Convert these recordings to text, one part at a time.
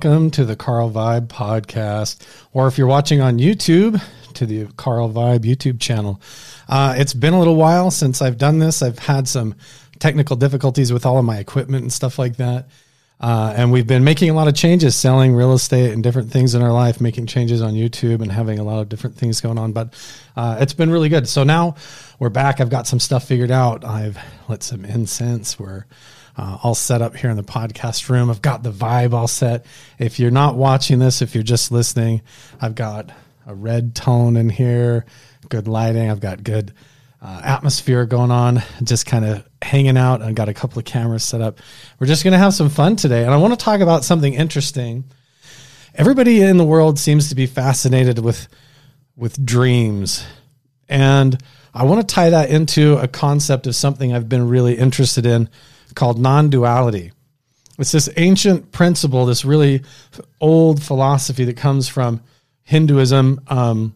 Welcome to the Carl Vibe podcast, or if you're watching on YouTube, to the Carl Vibe YouTube channel. Uh, it's been a little while since I've done this. I've had some technical difficulties with all of my equipment and stuff like that. Uh, and we've been making a lot of changes, selling real estate and different things in our life, making changes on YouTube and having a lot of different things going on. But uh, it's been really good. So now we're back. I've got some stuff figured out. I've lit some incense. We're uh, all set up here in the podcast room. I've got the vibe all set. If you're not watching this, if you're just listening, I've got a red tone in here, good lighting. I've got good uh, atmosphere going on, just kind of hanging out. I've got a couple of cameras set up. We're just going to have some fun today. And I want to talk about something interesting. Everybody in the world seems to be fascinated with, with dreams. And I want to tie that into a concept of something I've been really interested in called non duality. It's this ancient principle, this really old philosophy that comes from Hinduism um,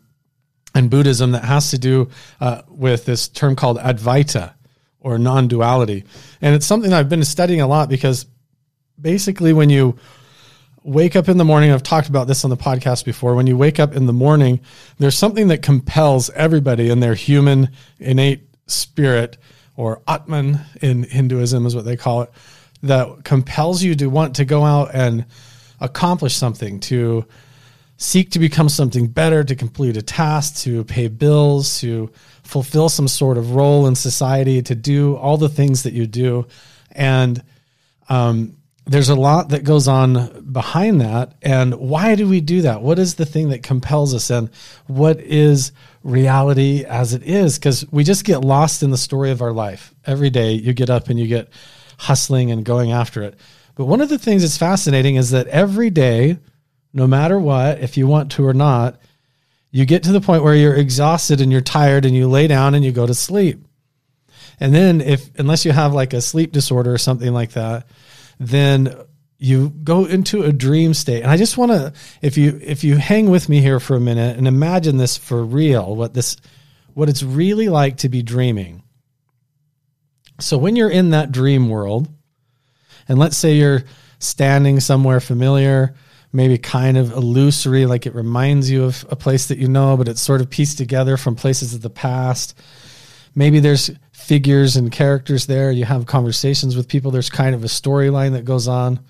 and Buddhism that has to do uh, with this term called Advaita or non duality. And it's something I've been studying a lot because basically, when you wake up in the morning, I've talked about this on the podcast before. When you wake up in the morning, there's something that compels everybody in their human innate spirit or Atman in Hinduism is what they call it, that compels you to want to go out and accomplish something, to seek to become something better, to complete a task, to pay bills, to fulfill some sort of role in society, to do all the things that you do. And um, there's a lot that goes on behind that. And why do we do that? What is the thing that compels us? And what is reality as it is? Because we just get lost in the story of our life. Every day you get up and you get hustling and going after it. But one of the things that's fascinating is that every day, no matter what, if you want to or not, you get to the point where you're exhausted and you're tired and you lay down and you go to sleep. And then if unless you have like a sleep disorder or something like that, then you go into a dream state. And I just want to if you if you hang with me here for a minute and imagine this for real, what this what it's really like to be dreaming. So when you're in that dream world, and let's say you're standing somewhere familiar, maybe kind of illusory, like it reminds you of a place that you know, but it's sort of pieced together from places of the past. Maybe there's figures and characters there. You have conversations with people. There's kind of a storyline that goes on,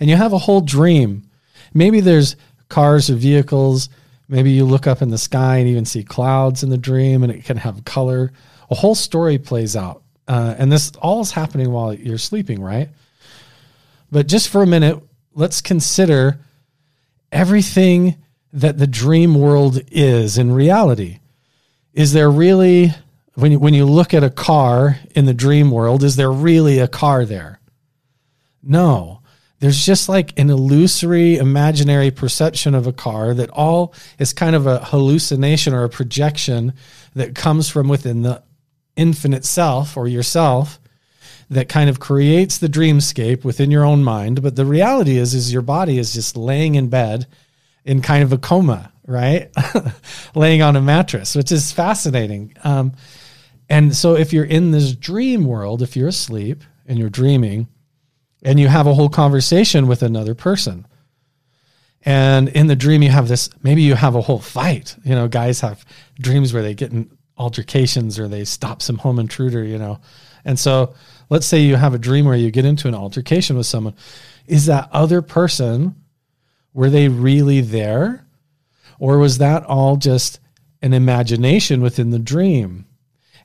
and you have a whole dream. Maybe there's cars or vehicles. Maybe you look up in the sky and even see clouds in the dream, and it can have color. A whole story plays out. Uh, and this all is happening while you're sleeping, right? But just for a minute, let's consider everything that the dream world is in reality. Is there really when you, when you look at a car in the dream world, is there really a car there? No. There's just like an illusory, imaginary perception of a car that all is kind of a hallucination or a projection that comes from within the infinite self or yourself that kind of creates the dreamscape within your own mind. But the reality is, is your body is just laying in bed in kind of a coma, right? laying on a mattress, which is fascinating. Um, and so if you're in this dream world, if you're asleep and you're dreaming and you have a whole conversation with another person, and in the dream you have this, maybe you have a whole fight. You know, guys have dreams where they get in altercations or they stop some home intruder, you know. And so let's say you have a dream where you get into an altercation with someone. Is that other person, were they really there? Or was that all just an imagination within the dream?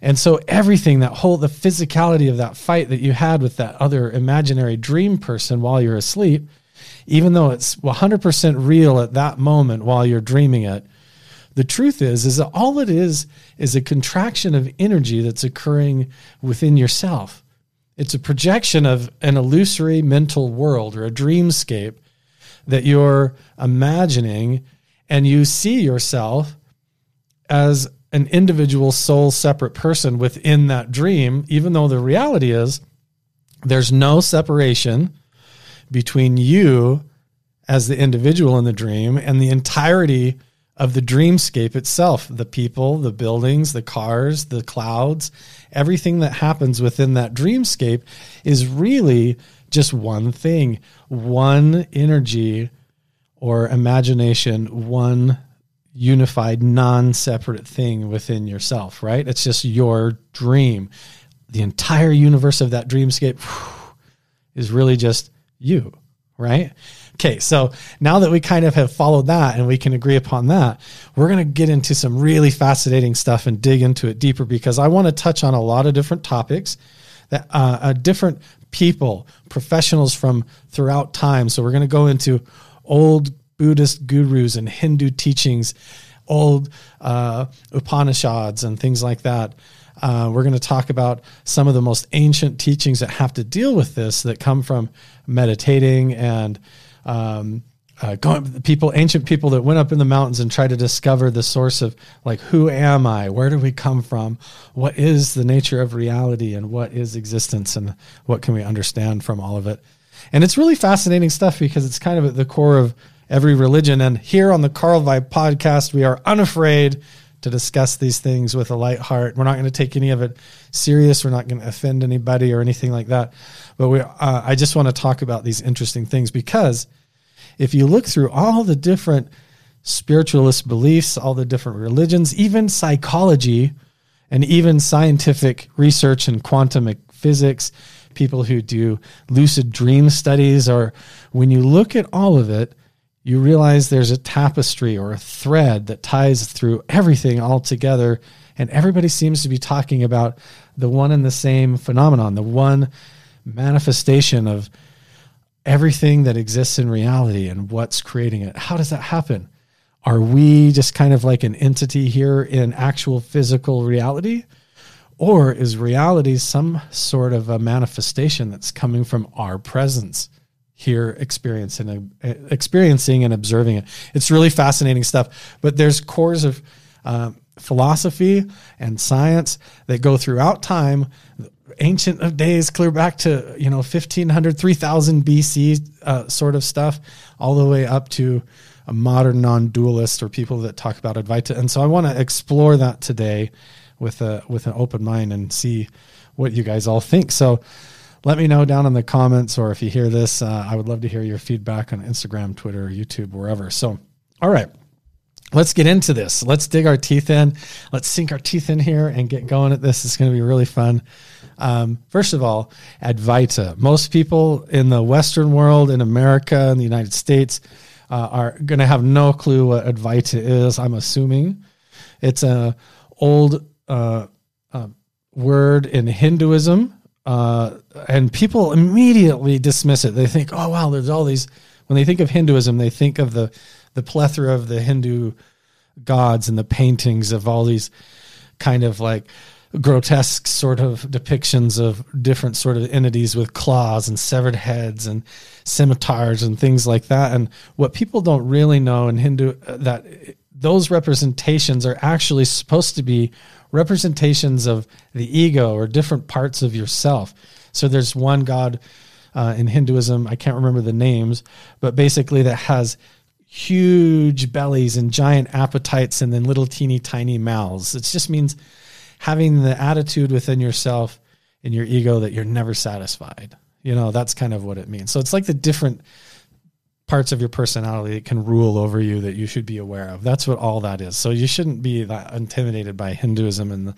And so everything, that whole, the physicality of that fight that you had with that other imaginary dream person while you're asleep, even though it's 100% real at that moment while you're dreaming it, the truth is, is that all it is is a contraction of energy that's occurring within yourself. It's a projection of an illusory mental world or a dreamscape that you're imagining, and you see yourself as an individual soul separate person within that dream, even though the reality is there's no separation between you as the individual in the dream and the entirety of the dreamscape itself the people, the buildings, the cars, the clouds, everything that happens within that dreamscape is really just one thing, one energy or imagination, one unified, non separate thing within yourself, right? It's just your dream. The entire universe of that dreamscape is really just you, right? Okay, so now that we kind of have followed that and we can agree upon that, we're going to get into some really fascinating stuff and dig into it deeper because I want to touch on a lot of different topics that uh, uh, different people, professionals from throughout time. So we're going to go into old Buddhist gurus and Hindu teachings, old uh, Upanishads and things like that. Uh, we're going to talk about some of the most ancient teachings that have to deal with this that come from meditating and um, uh, going, people, ancient people that went up in the mountains and tried to discover the source of like, who am I? Where do we come from? What is the nature of reality and what is existence and what can we understand from all of it? And it's really fascinating stuff because it's kind of at the core of every religion. And here on the Carl Vibe podcast, we are unafraid to discuss these things with a light heart. We're not going to take any of it serious. We're not going to offend anybody or anything like that. But we, uh, I just want to talk about these interesting things because if you look through all the different spiritualist beliefs, all the different religions, even psychology, and even scientific research and quantum physics, people who do lucid dream studies, or when you look at all of it, you realize there's a tapestry or a thread that ties through everything all together. And everybody seems to be talking about the one and the same phenomenon, the one manifestation of everything that exists in reality and what's creating it. How does that happen? Are we just kind of like an entity here in actual physical reality? Or is reality some sort of a manifestation that's coming from our presence? Here experiencing experiencing and observing it. It's really fascinating stuff. But there's cores of uh, philosophy and science that go throughout time, ancient of days, clear back to you know 1500, 3000 BC uh, sort of stuff, all the way up to a modern non-dualist or people that talk about Advaita. And so I want to explore that today with a with an open mind and see what you guys all think. So let me know down in the comments or if you hear this. Uh, I would love to hear your feedback on Instagram, Twitter, YouTube, wherever. So, all right, let's get into this. Let's dig our teeth in. Let's sink our teeth in here and get going at this. It's going to be really fun. Um, first of all, Advaita. Most people in the Western world, in America, in the United States, uh, are going to have no clue what Advaita is. I'm assuming it's a old uh, uh, word in Hinduism uh, and people immediately dismiss it. They think, "Oh wow, there's all these." When they think of Hinduism, they think of the the plethora of the Hindu gods and the paintings of all these kind of like grotesque sort of depictions of different sort of entities with claws and severed heads and scimitars and things like that. And what people don't really know in Hindu uh, that those representations are actually supposed to be representations of the ego or different parts of yourself. So there's one god uh, in Hinduism, I can't remember the names, but basically that has huge bellies and giant appetites and then little teeny tiny mouths. It just means having the attitude within yourself in your ego that you're never satisfied. You know, that's kind of what it means. So it's like the different parts of your personality that can rule over you that you should be aware of. That's what all that is. So you shouldn't be that intimidated by Hinduism, and the,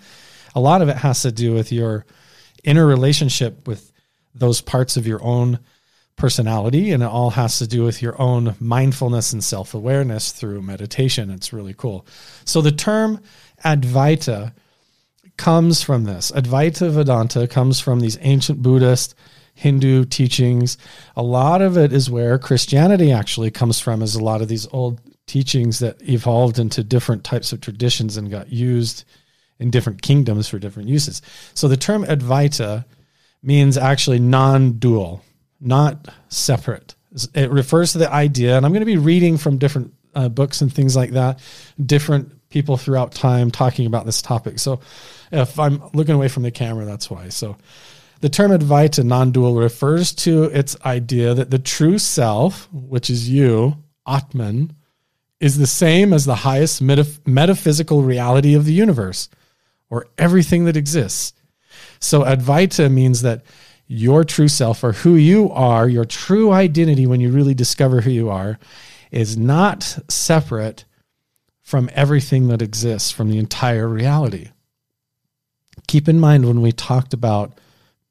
a lot of it has to do with your inner relationship with those parts of your own personality, and it all has to do with your own mindfulness and self awareness through meditation. It's really cool. So the term Advaita comes from this. Advaita Vedanta comes from these ancient Buddhist Hindu teachings. A lot of it is where Christianity actually comes from, is a lot of these old teachings that evolved into different types of traditions and got used in different kingdoms for different uses. So the term Advaita means actually non dual, not separate. It refers to the idea, and I'm going to be reading from different uh, books and things like that, different people throughout time talking about this topic. So if I'm looking away from the camera, that's why. So the term Advaita non dual refers to its idea that the true self, which is you, Atman, is the same as the highest metaph- metaphysical reality of the universe or everything that exists. So Advaita means that your true self or who you are, your true identity when you really discover who you are, is not separate from everything that exists, from the entire reality. Keep in mind when we talked about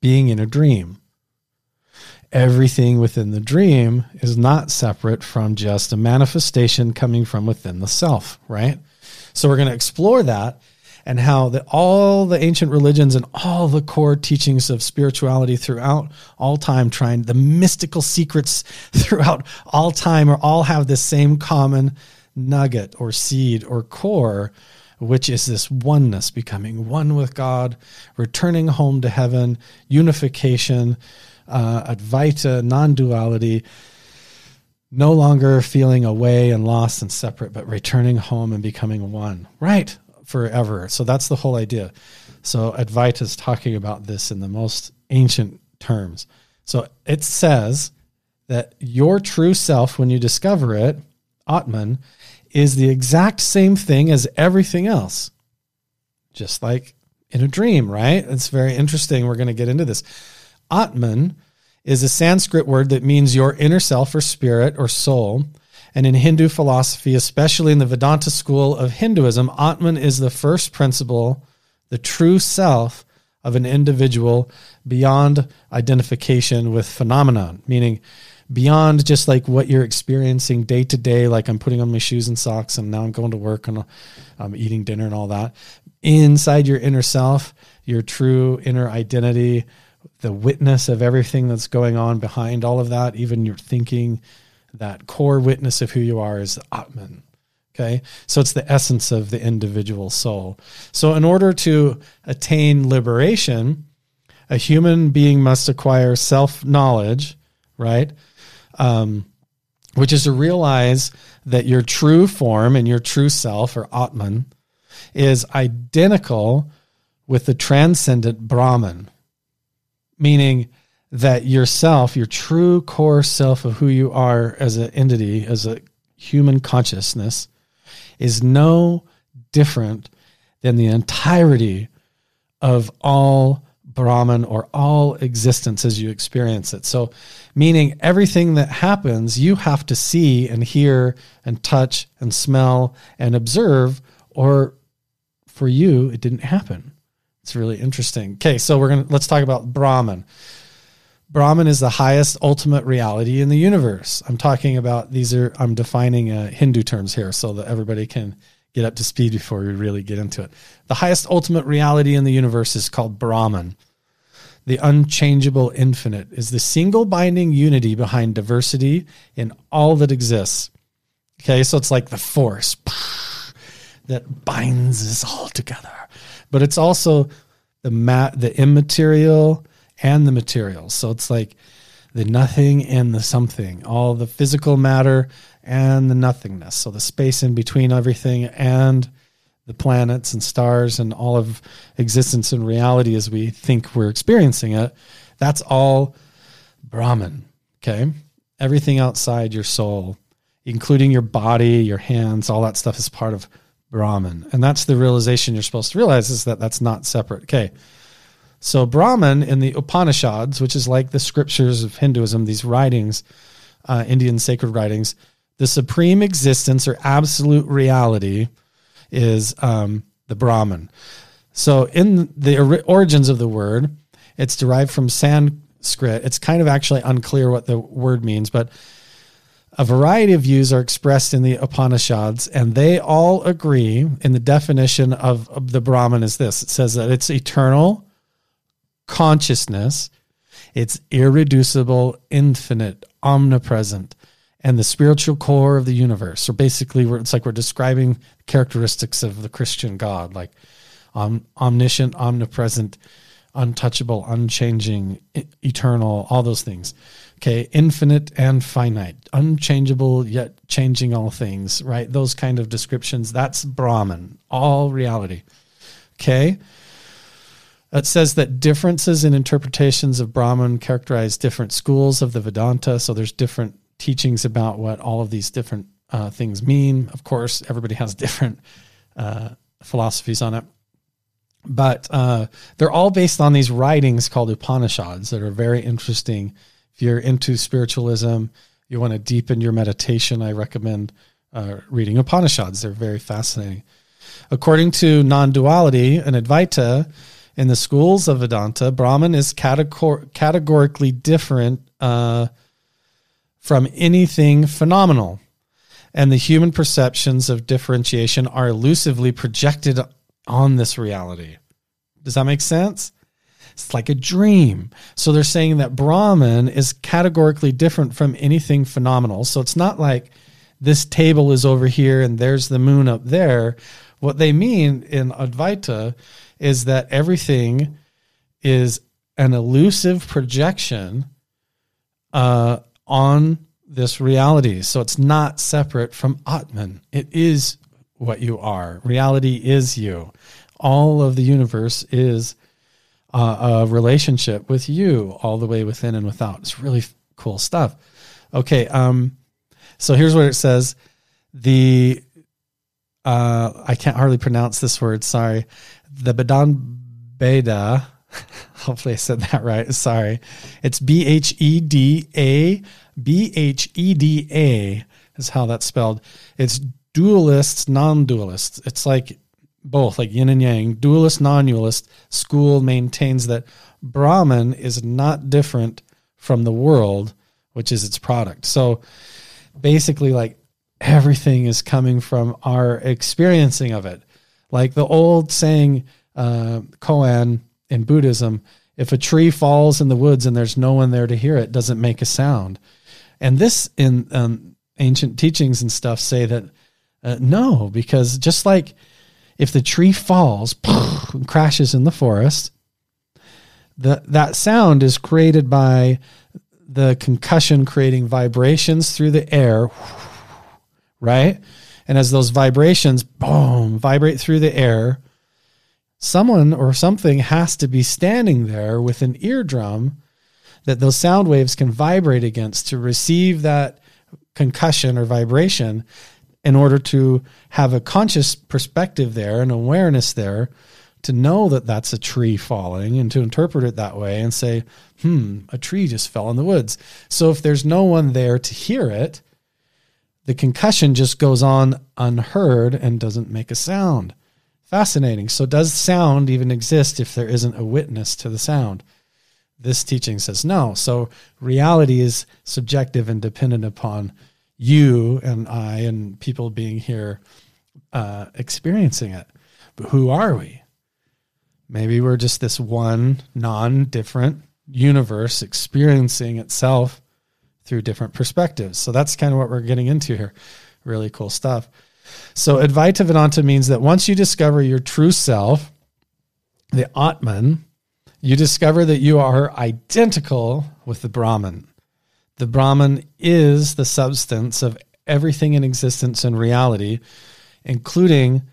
being in a dream, everything within the dream is not separate from just a manifestation coming from within the self, right? So we're going to explore that and how the, all the ancient religions and all the core teachings of spirituality throughout all time trying the mystical secrets throughout all time are all have this same common nugget or seed or core which is this oneness becoming one with god returning home to heaven unification uh, Advaita, non duality, no longer feeling away and lost and separate, but returning home and becoming one, right? Forever. So that's the whole idea. So Advaita is talking about this in the most ancient terms. So it says that your true self, when you discover it, Atman, is the exact same thing as everything else. Just like in a dream, right? It's very interesting. We're going to get into this. Atman is a Sanskrit word that means your inner self or spirit or soul. And in Hindu philosophy, especially in the Vedanta school of Hinduism, Atman is the first principle, the true self of an individual beyond identification with phenomenon, meaning beyond just like what you're experiencing day to day, like I'm putting on my shoes and socks and now I'm going to work and I'm eating dinner and all that. Inside your inner self, your true inner identity, the witness of everything that's going on behind all of that, even your thinking, that core witness of who you are is the Atman. Okay. So it's the essence of the individual soul. So, in order to attain liberation, a human being must acquire self knowledge, right? Um, which is to realize that your true form and your true self, or Atman, is identical with the transcendent Brahman, meaning that yourself, your true core self of who you are as an entity, as a human consciousness, is no different than the entirety of all Brahman or all existence as you experience it. So, meaning everything that happens, you have to see and hear and touch and smell and observe, or for you, it didn't happen. It's really interesting. Okay, so we're gonna let's talk about Brahman. Brahman is the highest ultimate reality in the universe. I'm talking about these are I'm defining uh, Hindu terms here so that everybody can get up to speed before we really get into it. The highest ultimate reality in the universe is called Brahman. The unchangeable infinite is the single binding unity behind diversity in all that exists. Okay, so it's like the force that binds us all together but it's also the mat, the immaterial and the material. So it's like the nothing and the something, all the physical matter and the nothingness. So the space in between everything and the planets and stars and all of existence and reality as we think we're experiencing it, that's all Brahman. Okay. Everything outside your soul, including your body, your hands, all that stuff is part of Brahman. And that's the realization you're supposed to realize is that that's not separate. Okay. So Brahman in the Upanishads, which is like the scriptures of Hinduism, these writings, uh, Indian sacred writings, the supreme existence or absolute reality is um, the Brahman. So in the origins of the word, it's derived from Sanskrit. It's kind of actually unclear what the word means, but a variety of views are expressed in the Upanishads, and they all agree in the definition of, of the Brahman is this it says that it's eternal consciousness, it's irreducible, infinite, omnipresent, and the spiritual core of the universe. So basically, it's like we're describing characteristics of the Christian God, like om- omniscient, omnipresent, untouchable, unchanging, eternal, all those things. Okay, infinite and finite, unchangeable yet changing all things, right? Those kind of descriptions. That's Brahman, all reality. Okay. It says that differences in interpretations of Brahman characterize different schools of the Vedanta. So there's different teachings about what all of these different uh, things mean. Of course, everybody has different uh, philosophies on it, but uh, they're all based on these writings called Upanishads that are very interesting. If you're into spiritualism, you want to deepen your meditation, I recommend uh, reading Upanishads. They're very fascinating. According to non duality and Advaita, in the schools of Vedanta, Brahman is categor- categorically different uh, from anything phenomenal. And the human perceptions of differentiation are elusively projected on this reality. Does that make sense? It's like a dream. So they're saying that Brahman is categorically different from anything phenomenal. So it's not like this table is over here and there's the moon up there. What they mean in Advaita is that everything is an elusive projection uh, on this reality. So it's not separate from Atman. It is what you are. Reality is you. All of the universe is uh, a relationship with you, all the way within and without. It's really cool stuff. Okay, um, so here's what it says. The uh, I can't hardly pronounce this word. Sorry the Badan Beda. Hopefully, I said that right. Sorry. It's B H E D A. B H E D A is how that's spelled. It's dualists, non dualists. It's like both, like yin and yang. Dualist, non dualist school maintains that Brahman is not different from the world, which is its product. So basically, like everything is coming from our experiencing of it. Like the old saying, uh, koan in Buddhism, if a tree falls in the woods and there's no one there to hear it, doesn't make a sound. And this in um, ancient teachings and stuff say that uh, no, because just like if the tree falls and crashes in the forest, the, that sound is created by the concussion creating vibrations through the air, right? And as those vibrations, boom, vibrate through the air, someone or something has to be standing there with an eardrum that those sound waves can vibrate against to receive that concussion or vibration in order to have a conscious perspective there and awareness there to know that that's a tree falling and to interpret it that way and say, hmm, a tree just fell in the woods. So if there's no one there to hear it, the concussion just goes on unheard and doesn't make a sound. Fascinating. So, does sound even exist if there isn't a witness to the sound? This teaching says no. So, reality is subjective and dependent upon you and I and people being here uh, experiencing it. But who are we? Maybe we're just this one non different universe experiencing itself through different perspectives. So that's kind of what we're getting into here. Really cool stuff. So Advaita Vedanta means that once you discover your true self, the Atman, you discover that you are identical with the Brahman. The Brahman is the substance of everything in existence and reality, including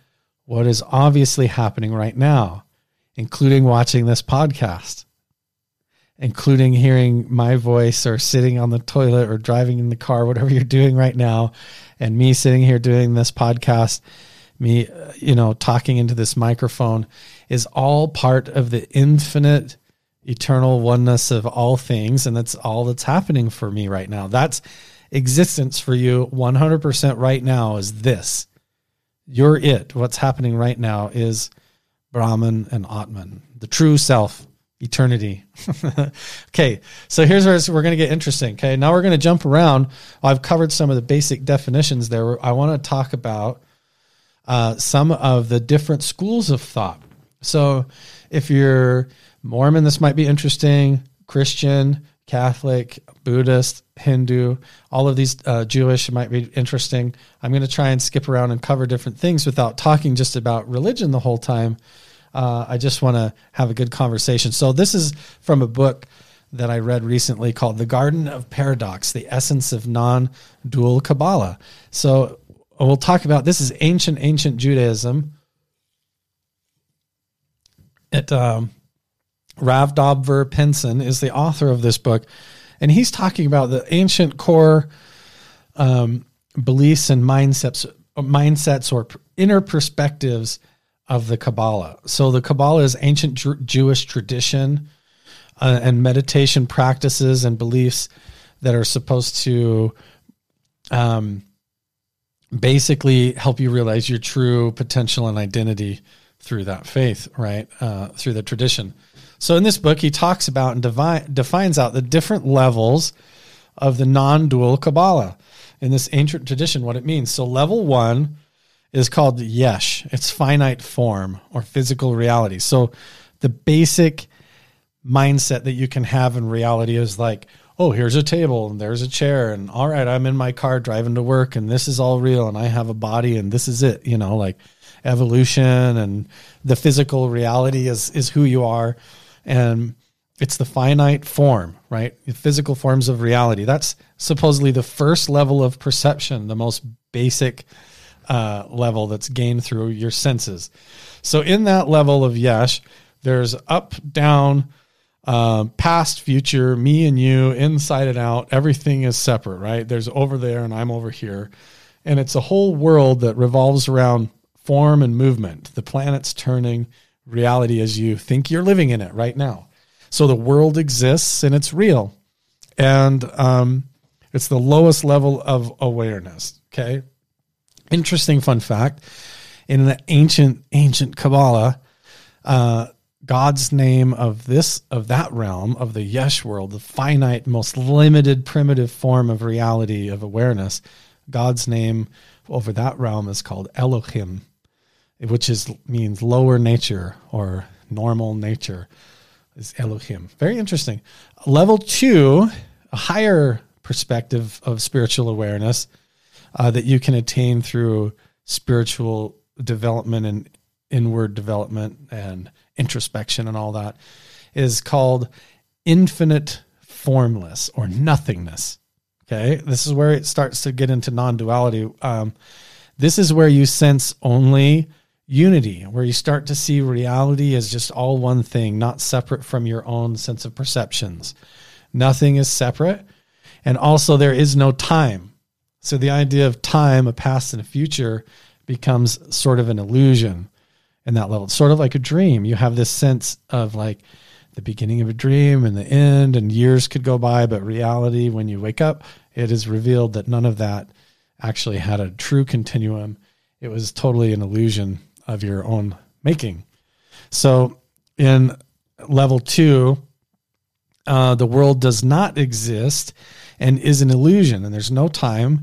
what is obviously happening right now, including watching this podcast including hearing my voice or sitting on the toilet or driving in the car, whatever you're doing right now, and me sitting here doing this podcast, me, uh, you know, talking into this microphone is all part of the infinite, eternal oneness of all things. And that's all that's happening for me right now. That's existence for you 100% right now is this. You're it. What's happening right now is Brahman and Atman, the true self eternity. okay, so here's where we're going to get interesting. Okay, now we're going to jump around. I've covered some of the basic definitions there. I want to talk about uh, some of the different schools of thought. So, if you're Mormon, this might be interesting. Christian, Catholic, Buddhist, Hindu, all of these uh, Jewish might be interesting. I'm going to try and skip around and cover different things without talking just about religion the whole time uh, I just want to have a good conversation. So this is from a book that I read recently called The Garden of Paradox, the essence of non-dual Kabbalah. So we'll talk about this is ancient, ancient Judaism. It um, Rav Dovber Pinson is the author of this book, and he's talking about the ancient core um, beliefs and mindsets, mindsets or inner perspectives of the Kabbalah. So the Kabbalah is ancient Jewish tradition uh, and meditation practices and beliefs that are supposed to um, basically help you realize your true potential and identity through that faith, right? Uh, through the tradition. So in this book, he talks about and defines out the different levels of the non-dual Kabbalah in this ancient tradition. What it means. So level one is called yesh. It's finite form or physical reality. So the basic mindset that you can have in reality is like, oh, here's a table and there's a chair and all right, I'm in my car driving to work and this is all real and I have a body and this is it, you know, like evolution and the physical reality is is who you are and it's the finite form, right? The physical forms of reality. That's supposedly the first level of perception, the most basic uh, level that's gained through your senses. So, in that level of yesh, there's up, down, uh, past, future, me and you, inside and out. Everything is separate, right? There's over there and I'm over here. And it's a whole world that revolves around form and movement. The planet's turning reality as you think you're living in it right now. So the world exists and it's real. And um, it's the lowest level of awareness. Okay. Interesting fun fact in the ancient, ancient Kabbalah, uh, God's name of this, of that realm, of the Yesh world, the finite, most limited, primitive form of reality, of awareness, God's name over that realm is called Elohim, which is means lower nature or normal nature is Elohim. Very interesting. Level two, a higher perspective of spiritual awareness uh, that you can attain through spiritual development and inward development and introspection and all that is called infinite formless or nothingness. Okay. This is where it starts to get into non duality. Um, this is where you sense only unity, where you start to see reality as just all one thing, not separate from your own sense of perceptions. Nothing is separate. And also, there is no time. So, the idea of time, a past and a future, becomes sort of an illusion in that level. It's sort of like a dream. You have this sense of like the beginning of a dream and the end, and years could go by, but reality, when you wake up, it is revealed that none of that actually had a true continuum. It was totally an illusion of your own making. So in level two, uh, the world does not exist and is an illusion, and there's no time.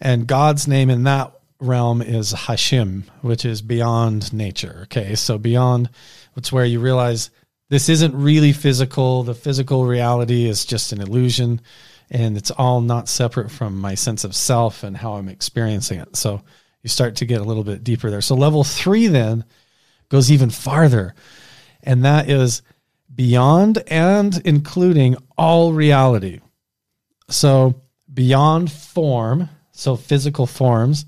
And God's name in that realm is Hashem, which is beyond nature. Okay, so beyond, it's where you realize this isn't really physical. The physical reality is just an illusion, and it's all not separate from my sense of self and how I'm experiencing it. So you start to get a little bit deeper there. So level three then goes even farther, and that is beyond and including all reality. So beyond form, so physical forms,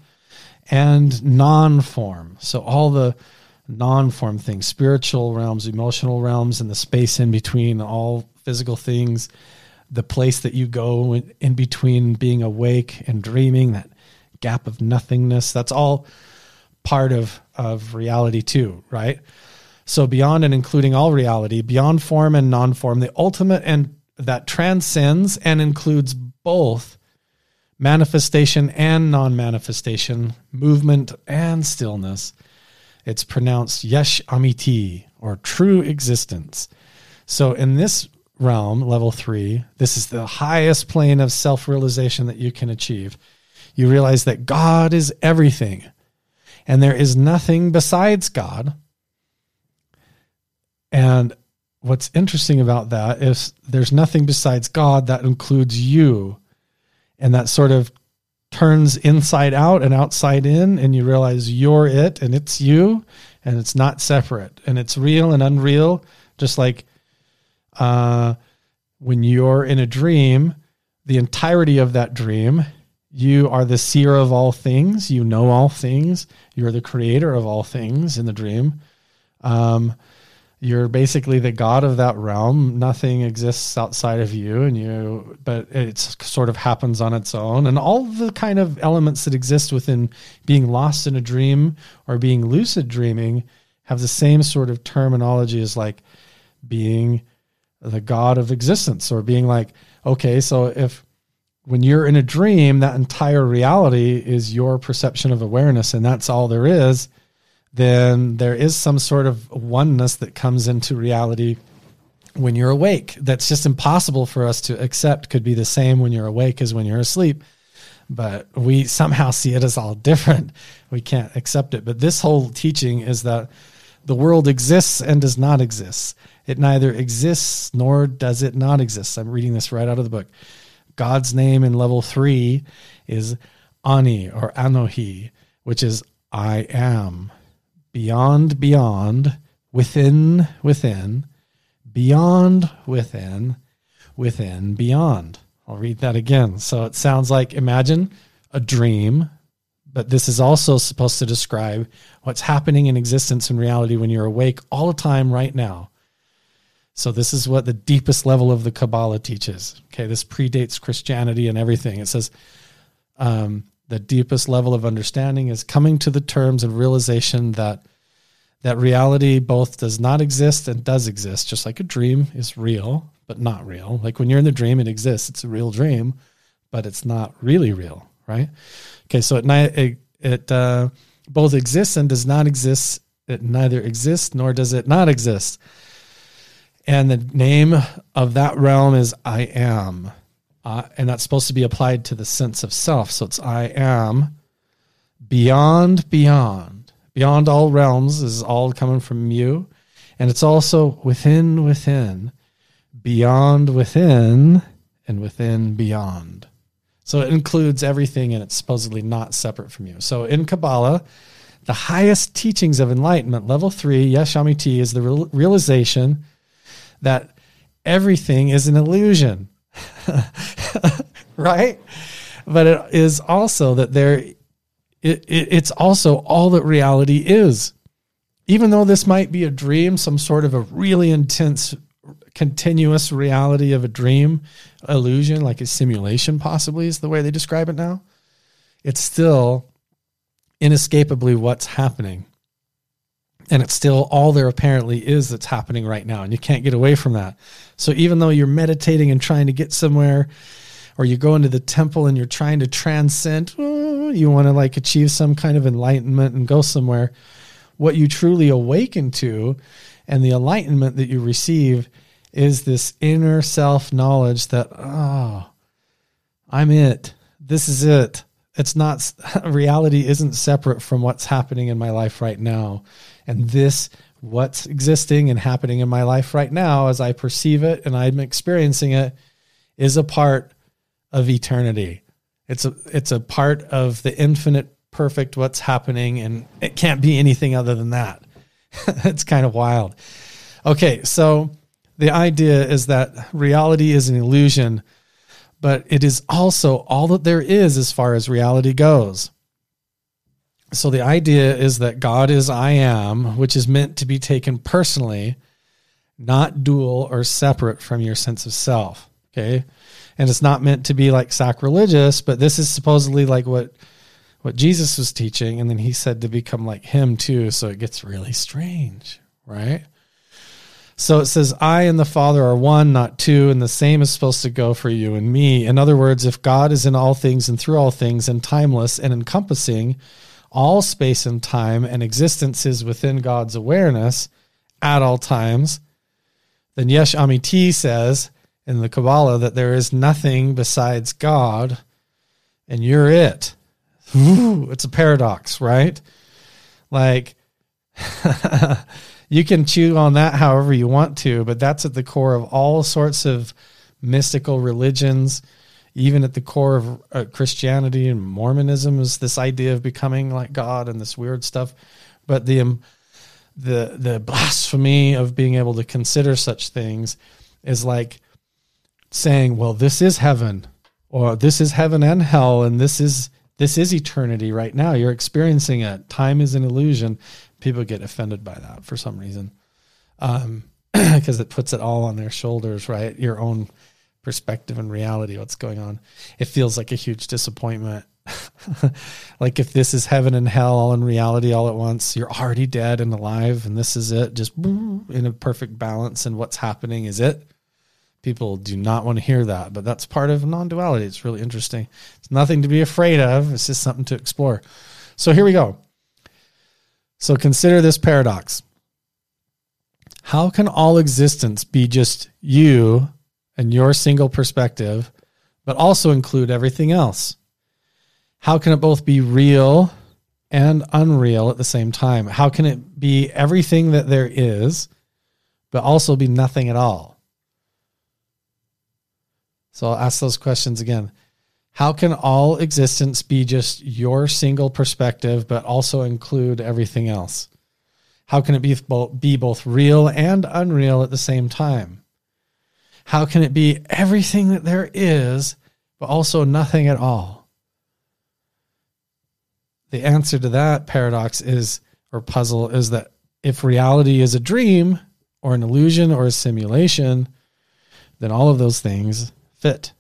and non form. So all the non form things, spiritual realms, emotional realms, and the space in between, all physical things, the place that you go in, between being awake and dreaming, that gap of nothingness. That's all part of, of reality too, right? So beyond and including all reality, beyond form and non-form, the ultimate and that transcends and includes both manifestation and non-manifestation, movement and stillness. It's pronounced yesh amiti or true existence. So in this realm, level three, this is the highest plane of self-realization that you can achieve you realize that God is everything and there is nothing besides God. And what's interesting about that is there's nothing besides God that includes you. And that sort of turns inside out and outside in, and you realize you're it and it's you, and it's not separate. And it's real and unreal, just like uh, when you're in a dream, the entirety of that dream you are the seer of all things. You know all things. You're the creator of all things in the dream. Um, you're basically the god of that realm. Nothing exists outside of you and you but it sort of happens on its own. And all the kind of elements that exist within being lost in a dream or being lucid dreaming have the same sort of terminology as like being the god of existence or being like okay so if when you're in a dream that entire reality is your perception of awareness and that's all there is then there is some sort of oneness that comes into reality when you're awake. That's just impossible for us to accept, could be the same when you're awake as when you're asleep. But we somehow see it as all different. We can't accept it. But this whole teaching is that the world exists and does not exist. It neither exists nor does it not exist. I'm reading this right out of the book. God's name in level three is Ani or Anochi, which is I am beyond, beyond, within, within, beyond, within, within, beyond. I'll read that again. So it sounds like imagine a dream, but this is also supposed to describe what's happening in existence and reality when you're awake all the time right now. So this is what the deepest level of the Kabbalah teaches. Okay, this predates Christianity and everything. It says um, the deepest level of understanding is coming to the terms and realization that that reality both does not exist and does exist just like a dream is real but not real. Like when you're in the dream it exists. It's a real dream but it's not really real right? Okay so night it, it uh, both exists and does not exist. It neither exists nor does it not exist. And the name of that realm is i am uh, and that's supposed to be applied to the sense of self. So it's I am beyond, beyond, beyond all realms is all coming from you. And it's also within, within, beyond, within, and within, beyond. So it includes everything and it's supposedly not separate from you. So in Kabbalah, the highest teachings of enlightenment, level three, Yesh Amiti, is the real, realization that everything is an illusion. right? But it is also that there, it, it, it's also all that reality is. Even though this might be a dream, some sort of a really intense, continuous reality of a dream illusion, like a simulation, possibly is the way they describe it now, it's still inescapably what's happening and it's still all there apparently is that's happening right now and you can't get away from that. So even though you're meditating and trying to get somewhere or you go into the temple and you're trying to transcend oh, you want to like achieve some kind of enlightenment and go somewhere what you truly awaken to and the enlightenment that you receive is this inner self knowledge that oh i'm it. This is it. It's not reality isn't separate from what's happening in my life right now and this, what's existing and happening in my life right now as I perceive it and I'm experiencing it, is a part of eternity. It's a it's a part of the infinite perfect what's happening and it can't be anything other than that. it's kind of wild. Okay, so the idea is that reality is an illusion, but it is also all that there is as far as reality goes. So the idea is that God is I am, which is meant to be taken personally, not dual or separate from your sense of self. Okay. And it's not meant to be like sacrilegious, but this is supposedly like what what Jesus was teaching, and then he said to become like him too. So it gets really strange, right? So it says, I and the Father are one, not two, and the same is supposed to go for you and me. In other words, if God is in all things and through all things and timeless and encompassing, all space and time and existence is within God's awareness at all times, then Yesh Amiti says in the Kabbalah that there is nothing besides God and you're it. Ooh, it's a paradox, right? Like, you can chew on that however you want to, but that's at the core of all sorts of mystical religions even at the core of uh, Christianity and Mormonism is this idea of becoming like God and this weird stuff. But the um, the the blasphemy of being able to consider such things is like saying, "Well, this is heaven, or this is heaven and hell, and this is this is eternity right now. You're experiencing it. Time is an illusion." People get offended by that for some reason. um, because it puts it all on their shoulders, right? Your own perspective and reality, what's going on. It feels like a huge disappointment. like if this is heaven and hell all in reality all at once, you're already dead and alive, and this is it, just in a perfect balance, and what's happening is it. People do not want to hear that, but that's part of non duality. It's really interesting. It's nothing to be afraid of, it's just something to explore. So here we go. So consider this paradox. How can all existence be just you and your single perspective, but also include everything else? How can it both be real and unreal at the same time? How can it be everything that there is, but also be nothing at all? So I'll ask those questions again. How can all existence be just your single perspective, but also include everything else? How can it be both, be both real and unreal at the same time? How can it be everything that there is, but also nothing at all? The answer to that paradox is, or puzzle, is that if reality is a dream, or an illusion, or a simulation, then all of those things fit,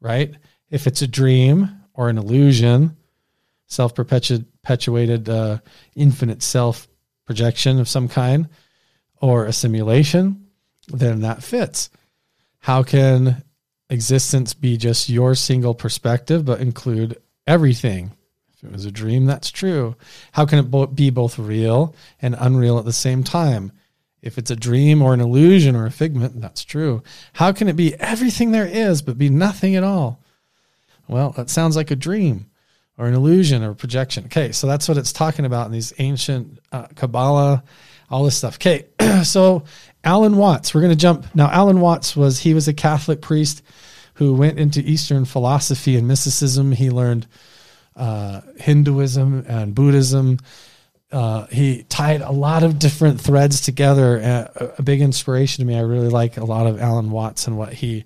right? if it's a dream or an illusion, self perpetuated uh, infinite self projection of some kind, or a simulation, then that fits. How can existence be just your single perspective but include everything? If it was a dream, that's true. How can it be both real and unreal at the same time? If it's a dream or an illusion or a figment, that's true. How can it be everything there is but be nothing at all? Well, that sounds like a dream or an illusion or a projection. Okay, so that's what it's talking about in these ancient uh, Kabbalah, all this stuff. Okay, so Alan Watts, we're going to jump now. Alan Watts was he was a Catholic priest who went into Eastern philosophy and mysticism. He learned uh, Hinduism and Buddhism. Uh, he tied a lot of different threads together. Uh, a big inspiration to me. I really like a lot of Alan Watts and what he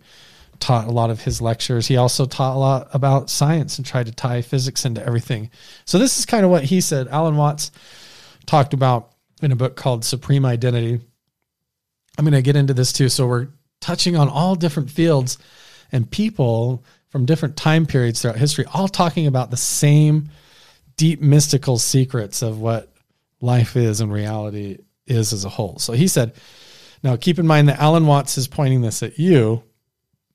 taught a lot of his lectures. He also taught a lot about science and tried to tie physics into everything. So this is kind of what he said. Alan Watts talked about in a book called Supreme Identity. I'm going to get into this too. So we're touching on all different fields and people from different time periods throughout history, all talking about the same deep mystical secrets of what life is and reality is as a whole. So he said, now keep in mind that Alan Watts is pointing this at you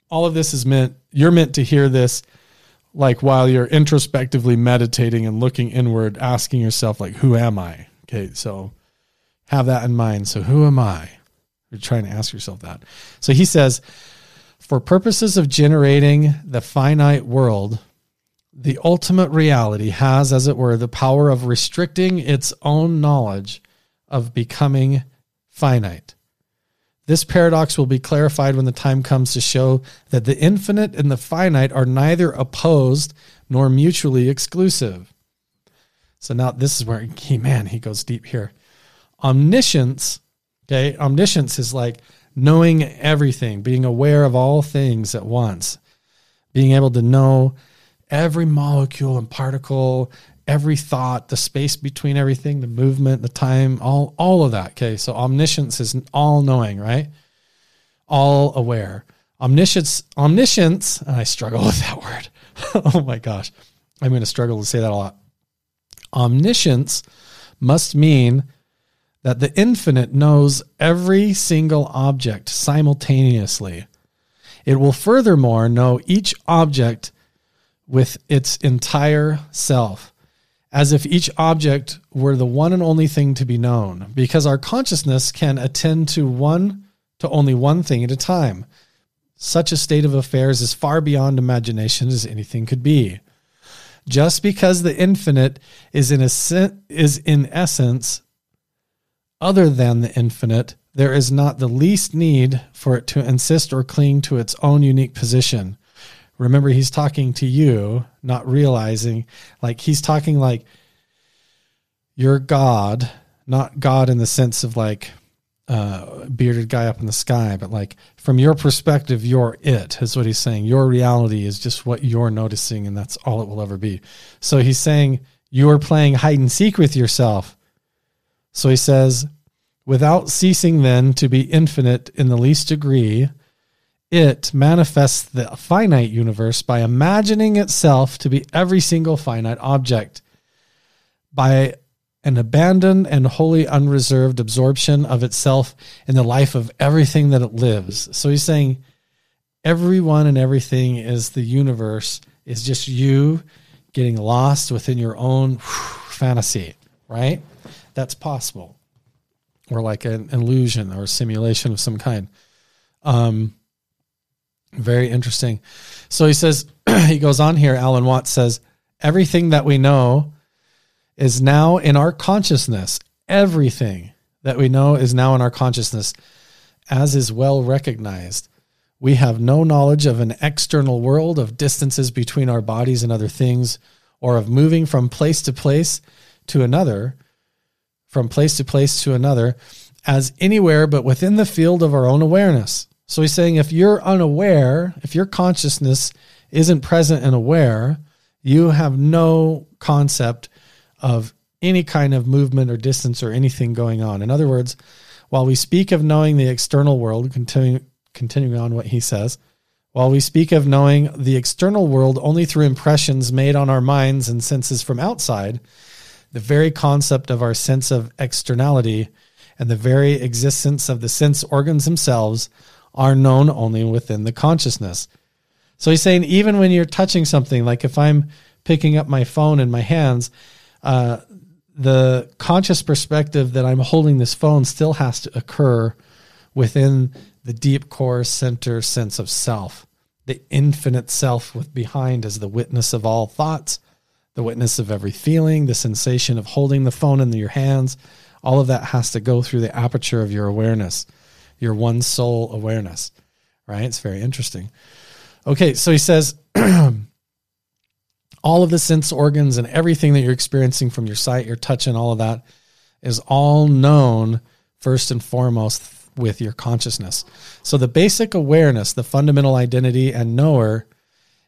all of this is meant you're meant to hear this like while you're introspectively meditating and looking inward asking yourself like who am i okay so have that in mind so who am i you're trying to ask yourself that so he says for purposes of generating the finite world the ultimate reality has as it were the power of restricting its own knowledge of becoming finite this paradox will be clarified when the time comes to show that the infinite and the finite are neither opposed nor mutually exclusive. So now this is where he man, he goes deep here. Omniscience, okay, omniscience is like knowing everything, being aware of all things at once, being able to know every molecule and particle every thought, the space between everything, the movement, the time, all all of that. Okay, so omniscience is all knowing, right? All aware. Omniscience, omniscience, and I struggle with that word. oh my gosh. I'm going to struggle to say that a lot. Omniscience must mean that the infinite knows every single object simultaneously. It will furthermore know each object with its entire self as if each object were the one and only thing to be known, because our consciousness can attend to one to only one thing at a time. Such a state of affairs is far beyond imagination as anything could be. Just because the infinite is in a is in essence other than the infinite, there is not the least need for it to insist or cling to its own unique position. Remember, he's talking to you, not realizing, like, he's talking like you're God, not God in the sense of like uh, bearded guy up in the sky, but like from your perspective, you're it, is what he's saying. Your reality is just what you're noticing, and that's all it will ever be. So he's saying you're playing hide and seek with yourself. So he says, Without ceasing then to be infinite in the least degree, it manifests the finite universe by imagining itself to be every single finite object. By an abandoned and wholly unreserved absorption of itself in the life of everything that it lives. So he's saying everyone and everything is the universe, is just you getting lost within your own fantasy, right? That's possible. Or like an illusion or a simulation of some kind. Um, very interesting. So he says, he goes on here, Alan Watts says, everything that we know is now in our consciousness. Everything that we know is now in our consciousness, as is well recognized. We have no knowledge of an external world, of distances between our bodies and other things, or of moving from place to place to another, from place to place to another, as anywhere but within the field of our own awareness. So he's saying if you're unaware, if your consciousness isn't present and aware, you have no concept of any kind of movement or distance or anything going on. In other words, while we speak of knowing the external world, continuing, continuing on what he says, while we speak of knowing the external world only through impressions made on our minds and senses from outside, the very concept of our sense of externality and the very existence of the sense organs themselves are known only within the consciousness. So he's saying, even when you're touching something, like if I'm picking up my phone in my hands, uh, the conscious perspective that I'm holding this phone still has to occur within the deep core center sense of self. The infinite self with behind as the witness of all thoughts, the witness of every feeling, the sensation of holding the phone in your hands. All of that has to go through the aperture of your awareness your one soul awareness, right? It's very interesting. Okay, so he says all of the sense organs and everything that you're experiencing from your sight, your touch, and all of that is all known first and foremost with your consciousness. So the basic awareness, the fundamental identity and knower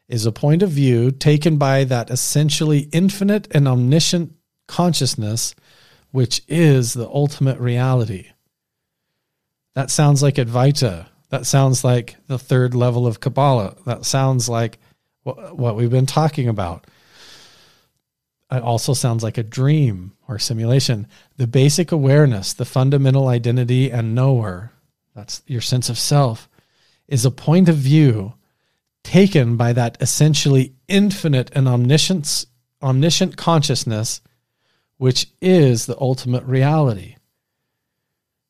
is a point of view taken by that essentially infinite and omniscient consciousness, which is the ultimate reality. That sounds like Advaita. That sounds like the third level of Kabbalah. That sounds like what, we've been talking about. It also sounds like a dream or simulation. The basic awareness, the fundamental identity and knower, that's your sense of self, is a point of view taken by that essentially infinite and omniscient, omniscient consciousness, which is the ultimate reality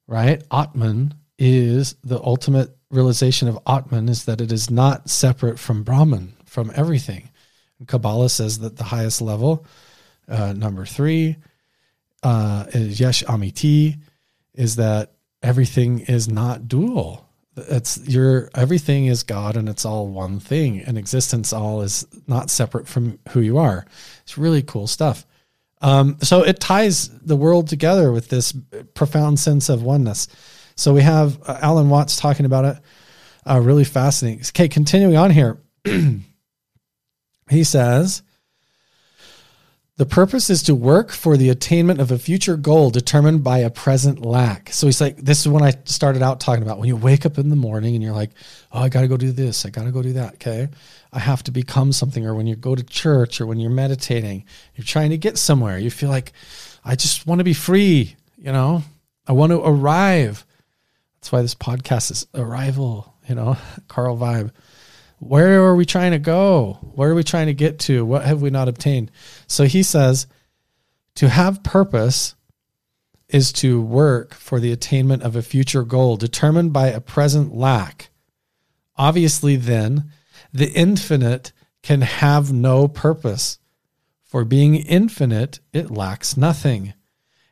right? Atman is the ultimate realization of Atman is that it is not separate from Brahman, from everything. And Kabbalah says that the highest level, uh, number three, uh, is Yesh Amiti, is that everything is not dual. It's your everything is God and it's all one thing, and existence all is not separate from who you are. It's really cool stuff. Um, so it ties the world together with this profound sense of oneness. So we have uh, Alan Watts talking about it. Uh, really fascinating. Okay, continuing on here. he says, the purpose is to work for the attainment of a future goal determined by a present lack. So he's like, this is when I started out talking about when you wake up in the morning and you're like, oh, I got to go do this. I got to go do that. Okay. I have to become something. Or when you go to church or when you're meditating, you're trying to get somewhere. You feel like, I just want to be free. You know, I want to arrive. That's why this podcast is arrival, you know, Carl Vibe where are we trying to go? Where are we trying to get to? What have we not obtained? So he says to have purpose is to work for the attainment of a future goal determined by a present lack. Obviously, then, the infinite can have no purpose. For being infinite, it lacks nothing.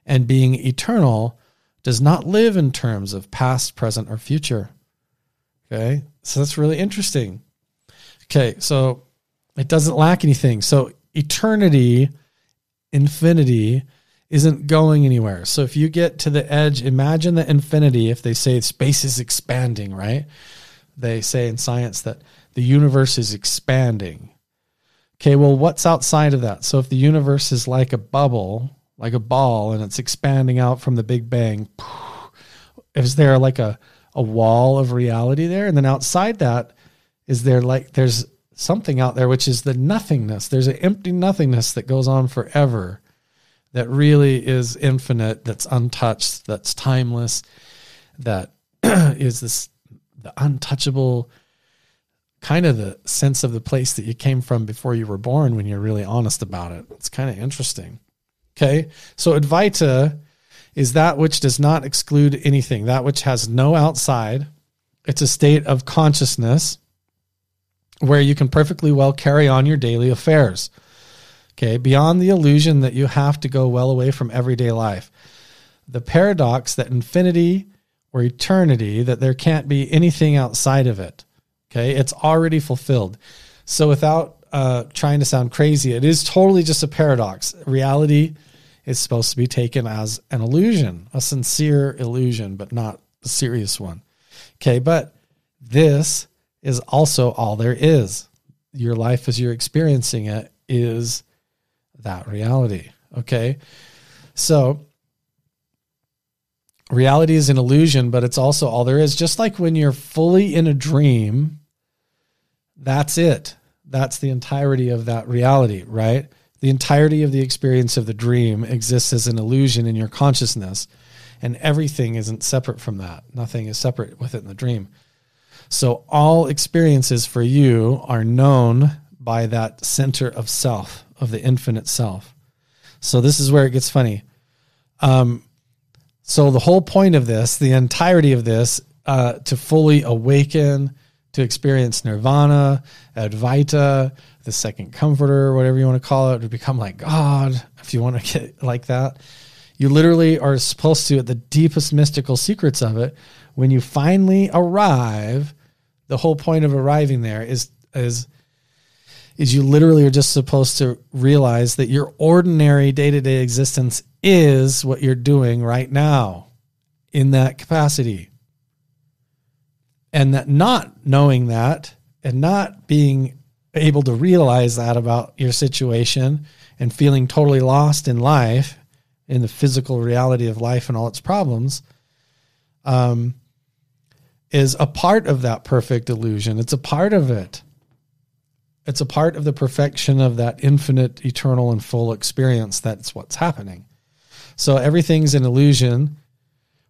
And being eternal does not live in terms of past, present, or future. Okay, so that's really interesting. Okay, so it doesn't lack anything. So eternity, infinity, isn't going anywhere. So if you get to the edge, imagine the infinity. If they say space is expanding, right? They say in science that the universe is expanding. Okay, well, what's outside of that? So if the universe is like a bubble, like a ball, and it's expanding out from the Big Bang, is there like a a wall of reality there and then outside that is there like there's something out there which is the nothingness. There's an empty nothingness that goes on forever that really is infinite that's untouched that's timeless that is this the untouchable kind of the sense of the place that you came from before you were born when you're really honest about it. It's kind of interesting. Okay? So advaita is that which does not exclude anything, that which has no outside. It's a state of consciousness where you can perfectly well carry on your daily affairs. Okay, beyond the illusion that you have to go well away from everyday life. The paradox that infinity or eternity, that there can't be anything outside of it. Okay, it's already fulfilled. So, without uh, trying to sound crazy, it is totally just a paradox. Reality is supposed to be taken as an illusion, a sincere illusion, but not a serious one. Okay, but this is also all there is. Your life as you're experiencing it is that reality. Okay, so reality is an illusion, but it's also all there is. Just like when you're fully in a dream, that's it. That's the entirety of that reality, right? The entirety of the experience of the dream exists as an illusion in your consciousness, and everything isn't separate from that. Nothing is separate within the dream. So all experiences for you are known by that center of self, of the infinite self. So this is where it gets funny. Um, so the whole point of this, the entirety of this, uh, to fully awaken, to experience nirvana, advaita, the second comforter, whatever you want to call it, to become like God, if you want to get like that. You literally are supposed to, at the deepest mystical secrets of it, when you finally arrive, the whole point of arriving there is is is you literally are just supposed to realize that your ordinary day-to-day existence is what you're doing right now in that capacity. And that not knowing that and not being able to realize that about your situation and feeling totally lost in life, in the physical reality of life and all its problems, um, is a part of that perfect illusion. It's a part of it. It's a part of the perfection of that infinite, eternal, and full experience. That's what's happening. So everything's an illusion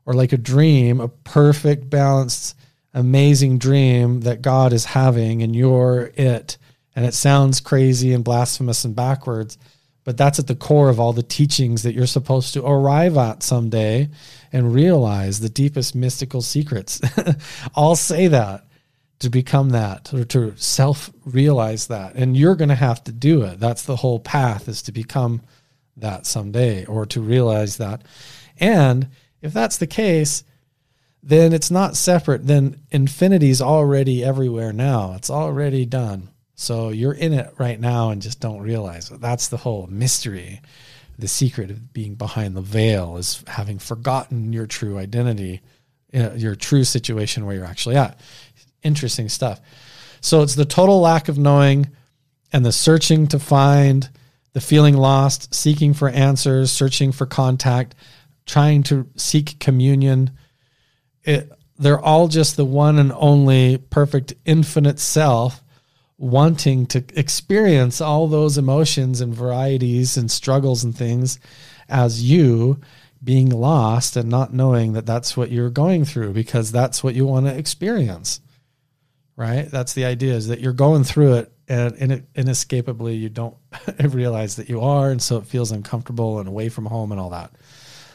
or like a dream, a perfect, balanced, amazing dream that God is having, and you're it and it sounds crazy and blasphemous and backwards, but that's at the core of all the teachings that you're supposed to arrive at someday and realize the deepest mystical secrets. I'll say that to become that or to self realize that. And you're going to have to do it. That's the whole path is to become that someday or to realize that. And if that's the case, then it's not separate. Then infinity is already everywhere now. It's already done. So you're in it right now and just don't realize it. That's the whole mystery. The secret of being behind the veil is having forgotten your true identity, uh, your true situation where you're actually at. Interesting stuff. So it's the total lack of knowing and the searching to find, the feeling lost, seeking for answers, searching for contact, trying to seek communion. It, they're all just the one and only perfect infinite self wanting to experience all those emotions and varieties and struggles and things as you being lost and not knowing that that's what you're going through because that's what you want to experience right? That's the idea is that you're going through it and inescapably you don't realize that you are and so it feels uncomfortable and away from home and all that.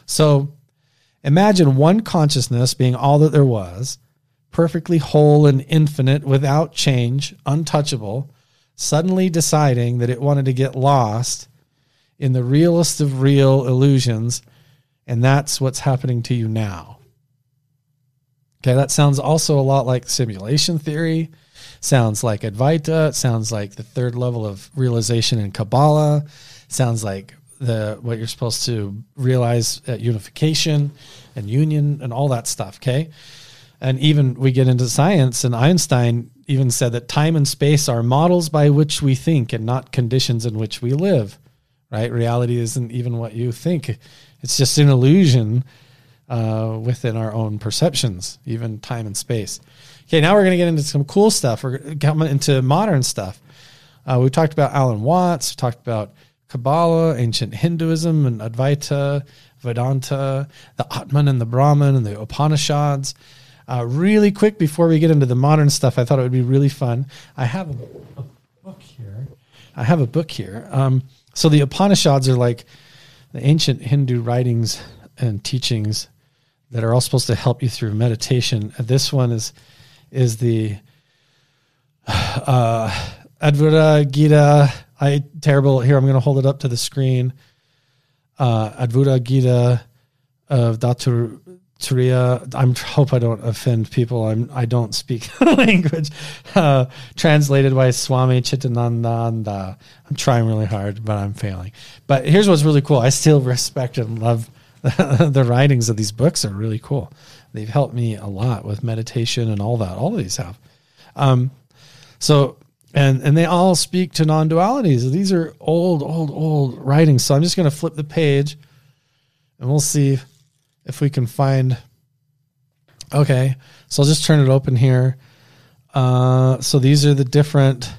So imagine one consciousness being all that there was perfectly whole and infinite, without change, untouchable, suddenly deciding that it wanted to get lost in the realest of real illusions. And that's what's happening to you now. Okay, that sounds also a lot like simulation theory. Sounds like Advaita. Sounds like the third level of realization in Kabbalah. Sounds like the what you're supposed to realize at unification and union and all that stuff. Okay, and even we get into science, and Einstein even said that time and space are models by which we think and not conditions in which we live. Right? Reality isn't even what you think, it's just an illusion uh, within our own perceptions, even time and space. Okay, now we're going to get into some cool stuff. We're coming into modern stuff. Uh, we talked about Alan Watts. We talked about Kabbalah, ancient Hinduism, and Advaita, Vedanta, the Atman and the Brahman, and the Upanishads. Uh, really quick before we get into the modern stuff, I thought it would be really fun. I have a, a book here. I have a book here. Um, so the Upanishads are like the ancient Hindu writings and teachings that are all supposed to help you through meditation. This one is is the uh, Advaita Gita. I terrible here. I'm going to hold it up to the screen. Uh, Advaita Gita of Dr. Turiya. I hope I don't offend people. I'm I don't speak language. Uh, translated by Swami Chitananda. I'm trying really hard, but I'm failing. But here's what's really cool. I still respect and love the writings of these books. Are really cool. They've helped me a lot with meditation and all that. All of these have. Um, so and and they all speak to non-dualities. These are old, old, old writings. So I'm just going to flip the page, and we'll see if we can find. Okay, so I'll just turn it open here. Uh, so these are the different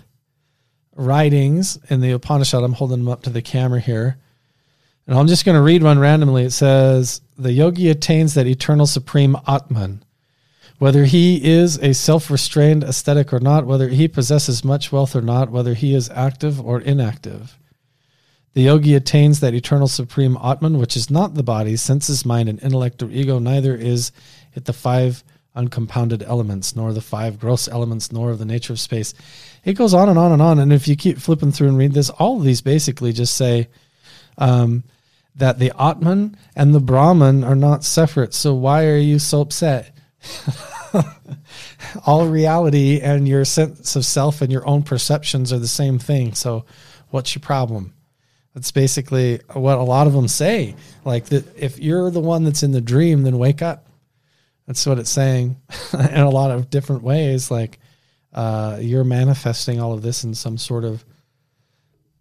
writings in the Upanishad. I'm holding them up to the camera here. And I'm just going to read one randomly. It says, The yogi attains that eternal supreme Atman. Whether he is a self restrained ascetic or not, whether he possesses much wealth or not, whether he is active or inactive. The yogi attains that eternal supreme Atman, which is not the body, senses, mind, and intellect or ego, neither is it the five uncompounded elements, nor the five gross elements, nor of the nature of space. It goes on and on and on. And if you keep flipping through and read this, all of these basically just say um, that the Atman and the Brahman are not separate. So why are you so upset? all reality and your sense of self and your own perceptions are the same thing. So what's your problem? That's basically what a lot of them say. Like if you're the one that's in the dream, then wake up. That's what it's saying in a lot of different ways. Like uh, you're manifesting all of this in some sort of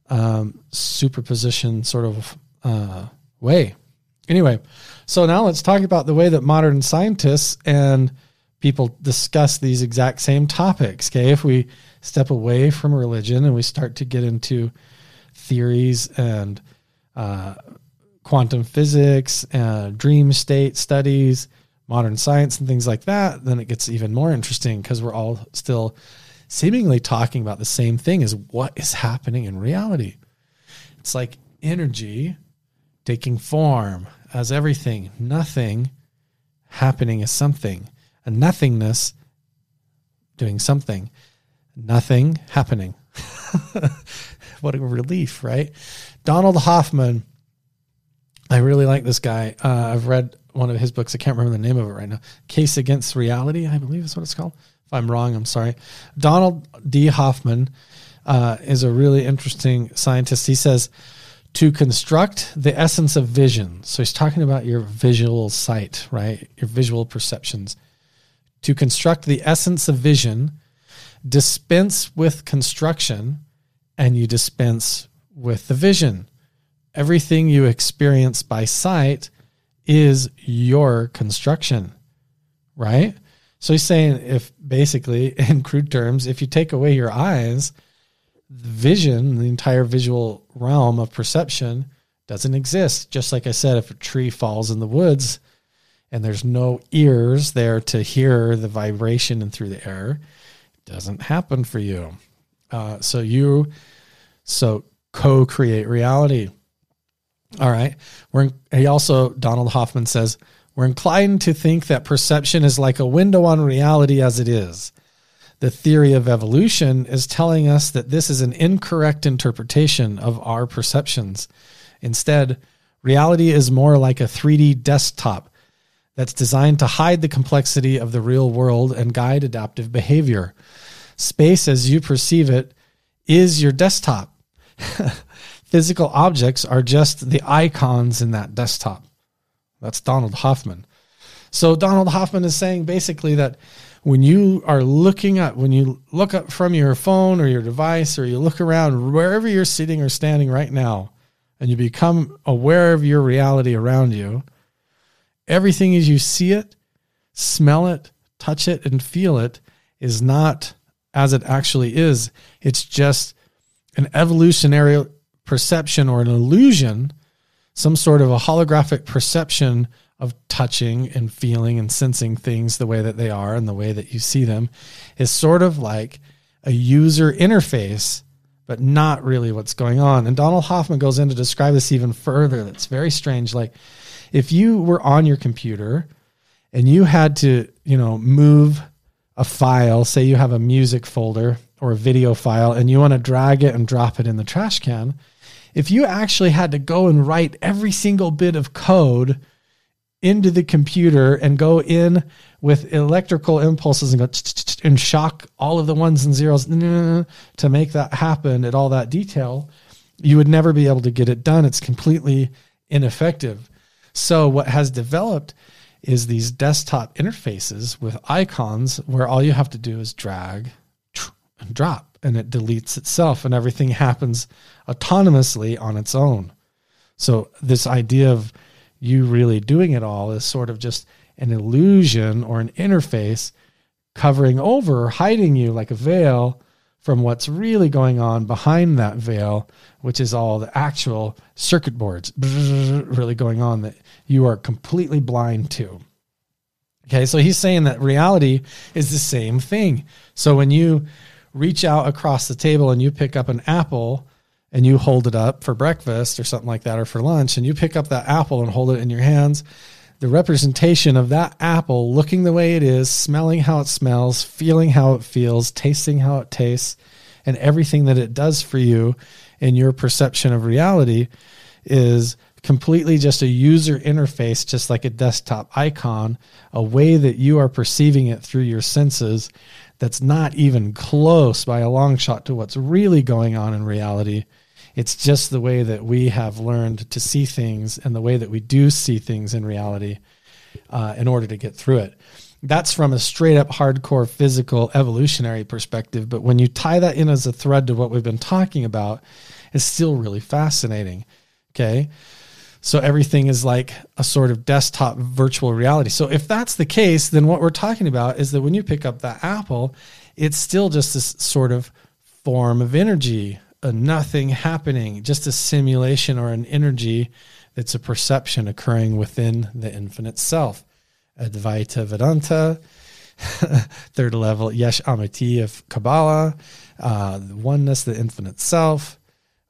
um, superposition sort of uh, way. Anyway, so now let's talk about the way that modern scientists and people discuss these exact same topics. Okay, if we step away from religion and we start to get into theories and uh, quantum physics, and dream state studies, modern science, and things like that, then it gets even more interesting because we're all still seemingly talking about the same thing as what is happening in reality. It's like energy taking form as everything, nothing happening as something, a nothingness doing something, nothing happening. what a relief, right? Donald Hoffman. I really like this guy. Uh, I've read one of his books. I can't remember the name of it right now. Case Against Reality, I believe is what it's called. If I'm wrong, I'm sorry. Donald D. Hoffman uh, is a really interesting scientist. He says to construct the essence of vision. So he's talking about your visual sight, right? Your visual perceptions. To construct the essence of vision, dispense with construction and you dispense with the vision. Everything you experience by sight is your construction, right? So he's saying if basically, in crude terms, if you take away your eyes, the vision, the entire visual realm of perception doesn't exist. Just like I said, if a tree falls in the woods and there's no ears there to hear the vibration and through the air, it doesn't happen for you. Uh, so you, so co-create reality. All right. We're he also Donald Hoffman says we're inclined to think that perception is like a window on reality as it is. The theory of evolution is telling us that this is an incorrect interpretation of our perceptions. Instead, reality is more like a 3D desktop that's designed to hide the complexity of the real world and guide adaptive behavior. Space as you perceive it is your desktop. Physical objects are just the icons in that desktop. That's Donald Hoffman. So Donald Hoffman is saying basically that when you are looking up, when you look up from your phone or your device, or you look around wherever you're sitting or standing right now, and you become aware of your reality around you, everything as you see it, smell it, touch it, and feel it is not as it actually is. It's just an evolutionary perception or an illusion, some sort of a holographic perception of touching and feeling and sensing things the way that they are and the way that you see them is sort of like a user interface, but not really what's going on. And Donald Hoffman goes in to describe this even further. That's very strange. Like if you were on your computer and you had to, you know, move a file, say you have a music folder or a video file, and you want to drag it and drop it in the trash can, if you actually had to go and write every single bit of code into the computer and go in with electrical impulses and go and shock all of the ones and zeros to make that happen at all that detail, you would never be able to get it done. It's completely ineffective. So, what has developed is these desktop interfaces with icons where all you have to do is drag and drop and it deletes itself and everything happens autonomously on its own. So, this idea of you really doing it all is sort of just an illusion or an interface covering over, hiding you like a veil from what's really going on behind that veil, which is all the actual circuit boards really going on that you are completely blind to. Okay, so he's saying that reality is the same thing. So when you reach out across the table and you pick up an apple and you hold it up for breakfast or something like that or for lunch and you pick up that apple and hold it in your hands the representation of that apple looking the way it is smelling how it smells feeling how it feels tasting how it tastes and everything that it does for you in your perception of reality is completely just a user interface just like a desktop icon a way that you are perceiving it through your senses that's not even close by a long shot to what's really going on in reality it's just the way that we have learned to see things and the way that we do see things in reality uh, in order to get through it. That's from a straight up hardcore physical evolutionary perspective. But when you tie that in as a thread to what we've been talking about, it's still really fascinating. Okay. So everything is like a sort of desktop virtual reality. So if that's the case, then what we're talking about is that when you pick up that apple, it's still just this sort of form of energy, a nothing happening, just a simulation or an energy that's a perception occurring within the infinite self. Advaita Vedanta, third level Yesh Amiti of Kabbalah, uh, oneness, the infinite self.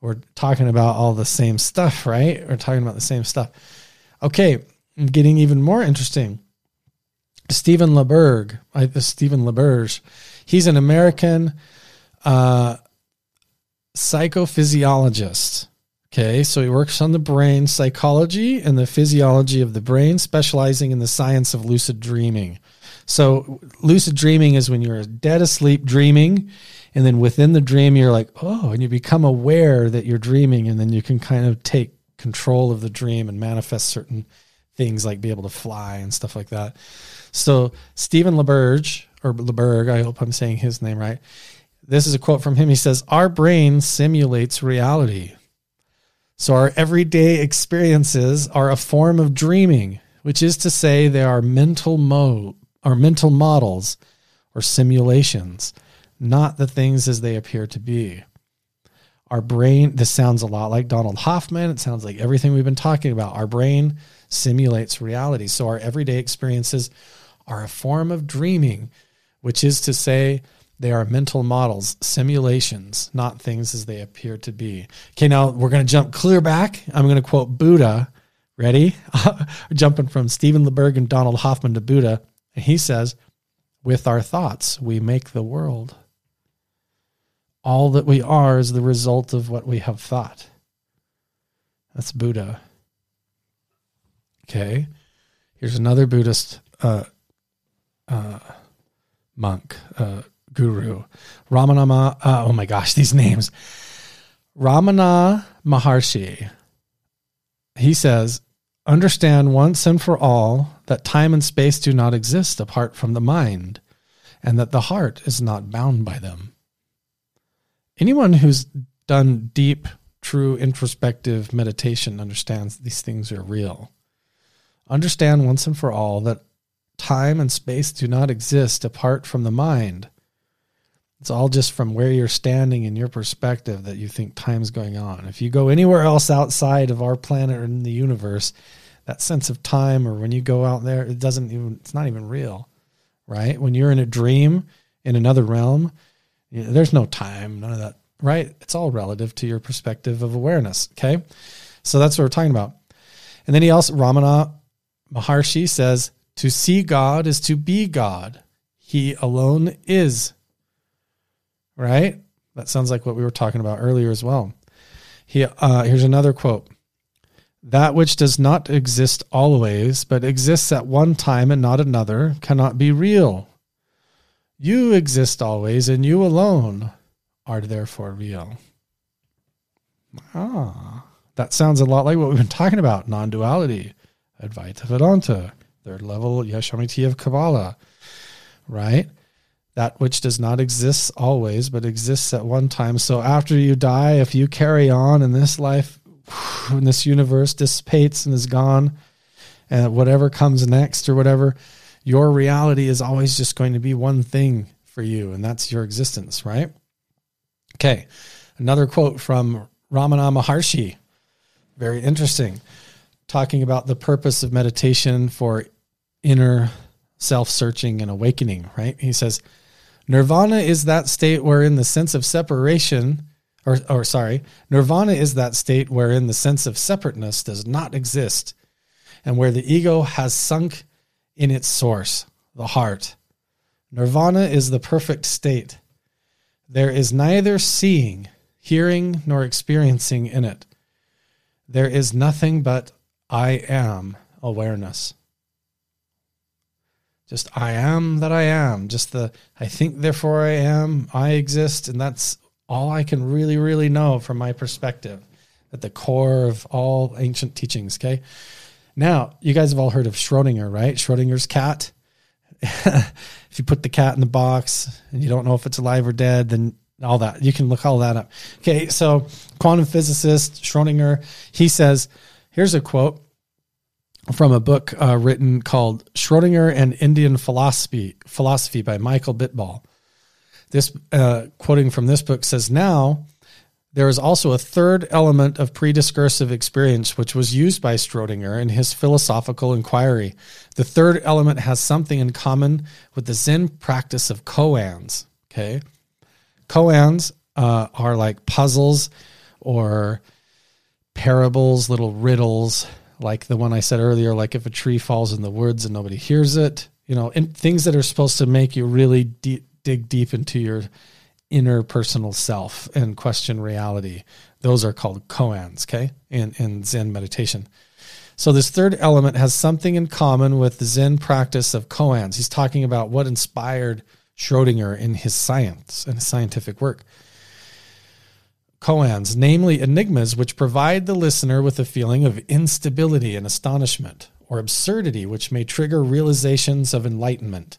We're talking about all the same stuff, right? We're talking about the same stuff. Okay, getting even more interesting. Stephen LeBerg, Stephen LaBerge, he's an American uh, psychophysiologist. Okay, so he works on the brain psychology and the physiology of the brain, specializing in the science of lucid dreaming. So, lucid dreaming is when you're dead asleep dreaming, and then within the dream, you're like, oh, and you become aware that you're dreaming, and then you can kind of take control of the dream and manifest certain things like be able to fly and stuff like that. So, Stephen LaBerge, or LeBerg, I hope I'm saying his name right, this is a quote from him. He says, Our brain simulates reality. So our everyday experiences are a form of dreaming, which is to say they are mental mo or mental models or simulations, not the things as they appear to be. Our brain, this sounds a lot like Donald Hoffman. It sounds like everything we've been talking about. Our brain simulates reality. So our everyday experiences are a form of dreaming, which is to say they are mental models, simulations, not things as they appear to be. Okay, now we're going to jump clear back. I'm going to quote Buddha. Ready? Jumping from Stephen LeBerg and Donald Hoffman to Buddha. And he says, With our thoughts, we make the world. All that we are is the result of what we have thought. That's Buddha. Okay. Here's another Buddhist uh, uh, monk, uh, guru. Ramana, uh, oh my gosh, these names. Ramana Maharshi. He says, understand once and for all that time and space do not exist apart from the mind, and that the heart is not bound by them. Anyone who's done deep, true introspective meditation understands these things are real. Understand once and for all that time and space do not exist apart from the mind. It's all just from where you're standing and your perspective that you think time's going on. If you go anywhere else outside of our planet or in the universe, that sense of time or when you go out there, it doesn't even, it's not even real, right? When you're in a dream in another realm, there's no time, none of that, right? It's all relative to your perspective of awareness, okay? So that's what we're talking about. And then he also, Ramana Maharshi says, to see God is to be God. He alone is right? That sounds like what we were talking about earlier as well. He, uh, here's another quote That which does not exist always, but exists at one time and not another, cannot be real. You exist always, and you alone are therefore real. Ah, that sounds a lot like what we've been talking about non duality, Advaita Vedanta, third level Yesh Amiti of Kabbalah, right? That which does not exist always, but exists at one time. So after you die, if you carry on in this life, when this universe dissipates and is gone, and whatever comes next or whatever, your reality is always just going to be one thing for you, and that's your existence, right? Okay, another quote from Ramana Maharshi, very interesting, talking about the purpose of meditation for inner self searching and awakening, right? He says, Nirvana is that state wherein the sense of separation, or, or sorry, nirvana is that state wherein the sense of separateness does not exist and where the ego has sunk in its source, the heart. Nirvana is the perfect state. There is neither seeing, hearing, nor experiencing in it. There is nothing but I am awareness just I am that I am. Just the I think therefore I am, I exist, and that's all I can really, really know from my perspective at the core of all ancient teachings. Okay. Now, you guys have all heard of Schrodinger, right? Schrodinger's cat. if you put the cat in the box and you don't know if it's alive or dead, then all that you can look all that up. Okay, so quantum physicist Schrodinger, he says, here's a quote from a book uh, written called Schrodinger and Indian Philosophy Philosophy by Michael Bitbol. This uh, quoting from this book says now there is also a third element of prediscursive experience which was used by Schrodinger in his philosophical inquiry. The third element has something in common with the Zen practice of koans. Okay, koans uh, are like puzzles or parables, little riddles like the one I said earlier, like if a tree falls in the woods and nobody hears it, you know, and things that are supposed to make you really deep, dig deep into your inner personal self and question reality. Those are called koans, okay, in, in Zen meditation. So this third element has something in common with the Zen practice of koans. He's talking about what inspired Schrodinger in his science and his scientific work koans, namely enigmas which provide the listener with a feeling of instability and astonishment, or absurdity which may trigger realizations of enlightenment.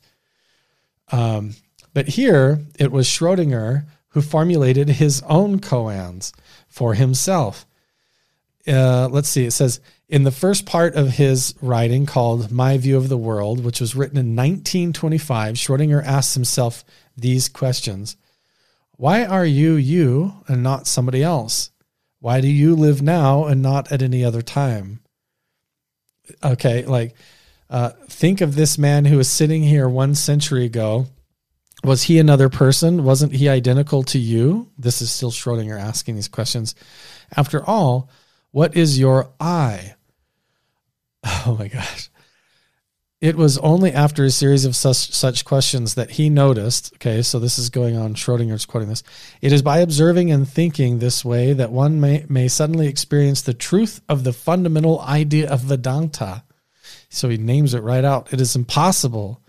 Um, but here it was Schrodinger who formulated his own koans for himself. Uh, let's see, it says in the first part of his writing called My View of the World, which was written in 1925, Schrodinger asks himself these questions why are you you and not somebody else? Why do you live now and not at any other time? Okay, like uh, think of this man who was sitting here one century ago. Was he another person? Wasn't he identical to you? This is still Schrodinger asking these questions. After all, what is your I? Oh my gosh. It was only after a series of such, such questions that he noticed. Okay, so this is going on. Schrodinger's quoting this. It is by observing and thinking this way that one may, may suddenly experience the truth of the fundamental idea of Vedanta. So he names it right out. It is impossible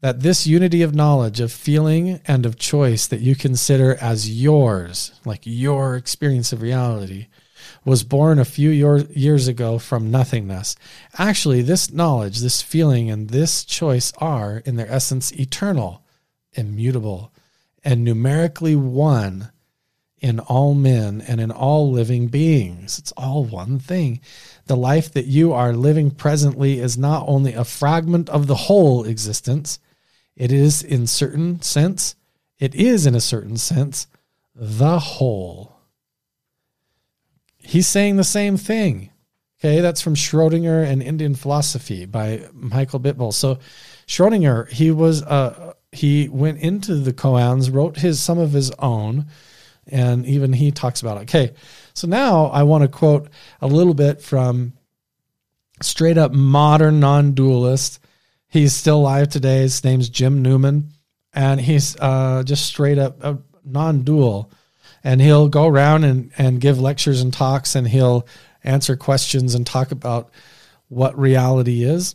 that this unity of knowledge, of feeling, and of choice that you consider as yours, like your experience of reality, was born a few years ago from nothingness. Actually, this knowledge, this feeling, and this choice are, in their essence, eternal, immutable, and numerically one in all men and in all living beings. It's all one thing. The life that you are living presently is not only a fragment of the whole existence, it is in certain sense, it is in a certain sense the whole. He's saying the same thing. Okay, that's from Schrodinger and Indian Philosophy by Michael Bitbol. So Schrodinger, he was uh he went into the koans, wrote his some of his own, and even he talks about it. Okay, so now I want to quote a little bit from straight up modern non-dualist. He's still alive today. His name's Jim Newman, and he's uh, just straight up a non-dual. And he'll go around and, and give lectures and talks, and he'll answer questions and talk about what reality is.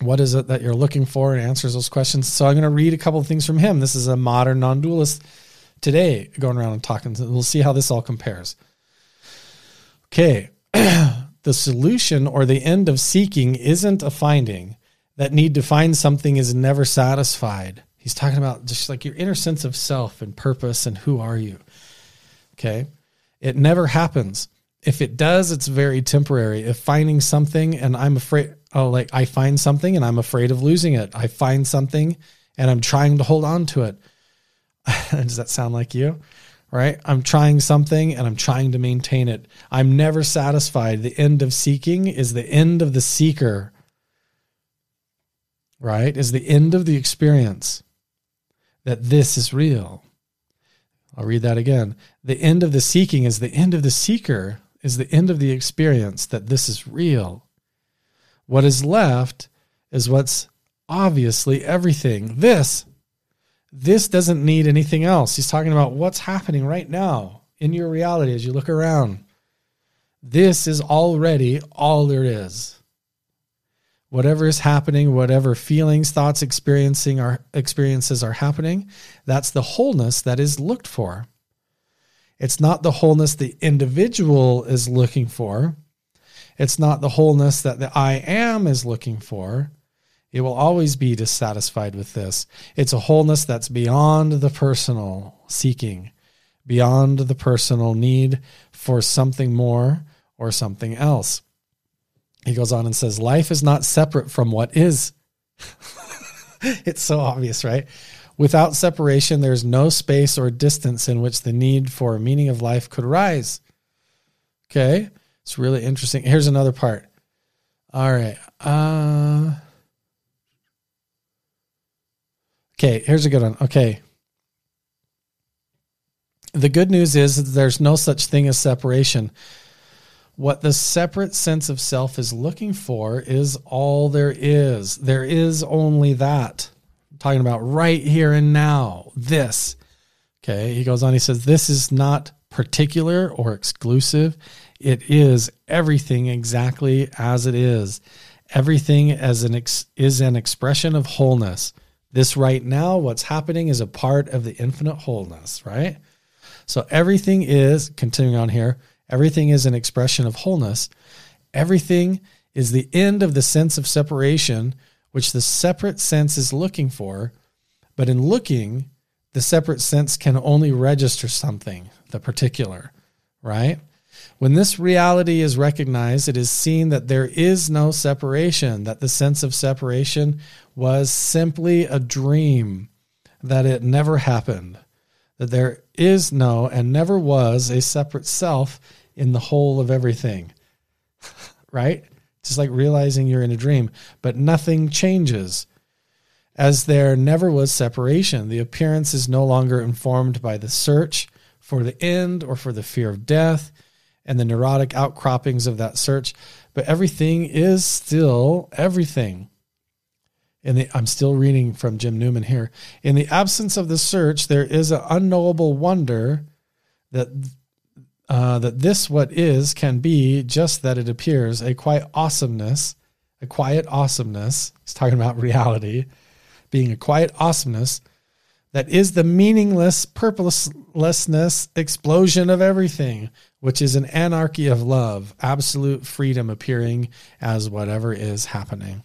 What is it that you're looking for? And answers those questions. So I'm going to read a couple of things from him. This is a modern non-dualist today going around and talking. We'll see how this all compares. Okay. the solution or the end of seeking isn't a finding. That need to find something is never satisfied. He's talking about just like your inner sense of self and purpose and who are you. Okay. It never happens. If it does, it's very temporary. If finding something and I'm afraid, oh, like I find something and I'm afraid of losing it. I find something and I'm trying to hold on to it. Does that sound like you? Right? I'm trying something and I'm trying to maintain it. I'm never satisfied. The end of seeking is the end of the seeker. Right? Is the end of the experience that this is real. I'll read that again. The end of the seeking is the end of the seeker, is the end of the experience that this is real. What is left is what's obviously everything. This this doesn't need anything else. He's talking about what's happening right now in your reality as you look around. This is already all there is. Whatever is happening, whatever feelings, thoughts, experiencing our experiences are happening, that's the wholeness that is looked for. It's not the wholeness the individual is looking for. It's not the wholeness that the I am is looking for. It will always be dissatisfied with this. It's a wholeness that's beyond the personal seeking, beyond the personal need for something more or something else. He goes on and says, Life is not separate from what is. it's so obvious, right? Without separation, there's no space or distance in which the need for a meaning of life could arise. Okay, it's really interesting. Here's another part. All right. Uh, Okay, here's a good one. Okay. The good news is there's no such thing as separation. What the separate sense of self is looking for is all there is. There is only that. I'm talking about right here and now. This. Okay. He goes on, he says, This is not particular or exclusive. It is everything exactly as it is. Everything as an ex- is an expression of wholeness. This right now, what's happening is a part of the infinite wholeness, right? So everything is, continuing on here, everything is an expression of wholeness. Everything is the end of the sense of separation, which the separate sense is looking for. But in looking, the separate sense can only register something, the particular, right? When this reality is recognized, it is seen that there is no separation, that the sense of separation was simply a dream, that it never happened, that there is no and never was a separate self in the whole of everything. right? Just like realizing you're in a dream, but nothing changes. As there never was separation, the appearance is no longer informed by the search for the end or for the fear of death and the neurotic outcroppings of that search, but everything is still everything. The, I'm still reading from Jim Newman here. In the absence of the search, there is an unknowable wonder that uh, that this what is can be just that it appears a quiet awesomeness, a quiet awesomeness. He's talking about reality, being a quiet awesomeness that is the meaningless, purposelessness explosion of everything, which is an anarchy of love, absolute freedom appearing as whatever is happening.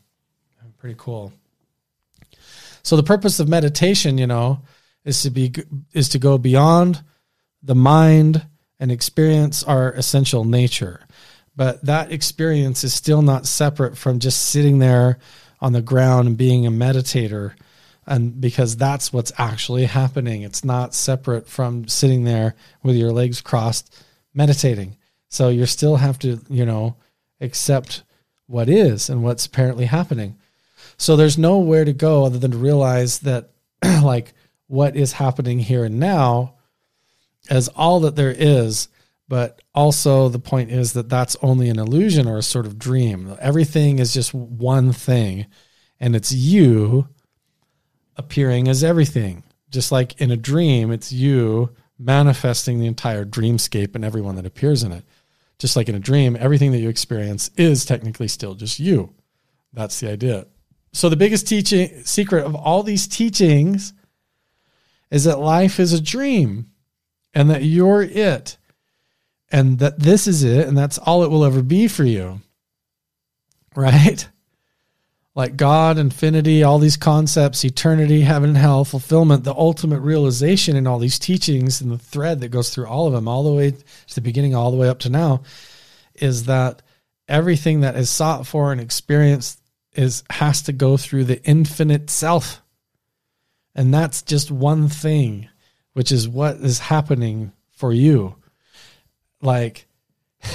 Pretty cool. So the purpose of meditation, you know, is to be is to go beyond the mind and experience our essential nature, but that experience is still not separate from just sitting there on the ground and being a meditator and because that's what's actually happening. It's not separate from sitting there with your legs crossed meditating. So you still have to you know accept what is and what's apparently happening so there's nowhere to go other than to realize that like what is happening here and now as all that there is but also the point is that that's only an illusion or a sort of dream everything is just one thing and it's you appearing as everything. Just like in a dream, it's you manifesting the entire dreamscape and everyone that appears in it. Just like in a dream, everything that you experience is technically still just you. That's the idea. So the biggest teaching secret of all these teachings is that life is a dream and that you're it and that this is it and that's all it will ever be for you. Right? like God, infinity, all these concepts, eternity, heaven hell, fulfillment, the ultimate realization in all these teachings and the thread that goes through all of them, all the way to the beginning, all the way up to now, is that everything that is sought for and experienced is has to go through the infinite self. And that's just one thing, which is what is happening for you. Like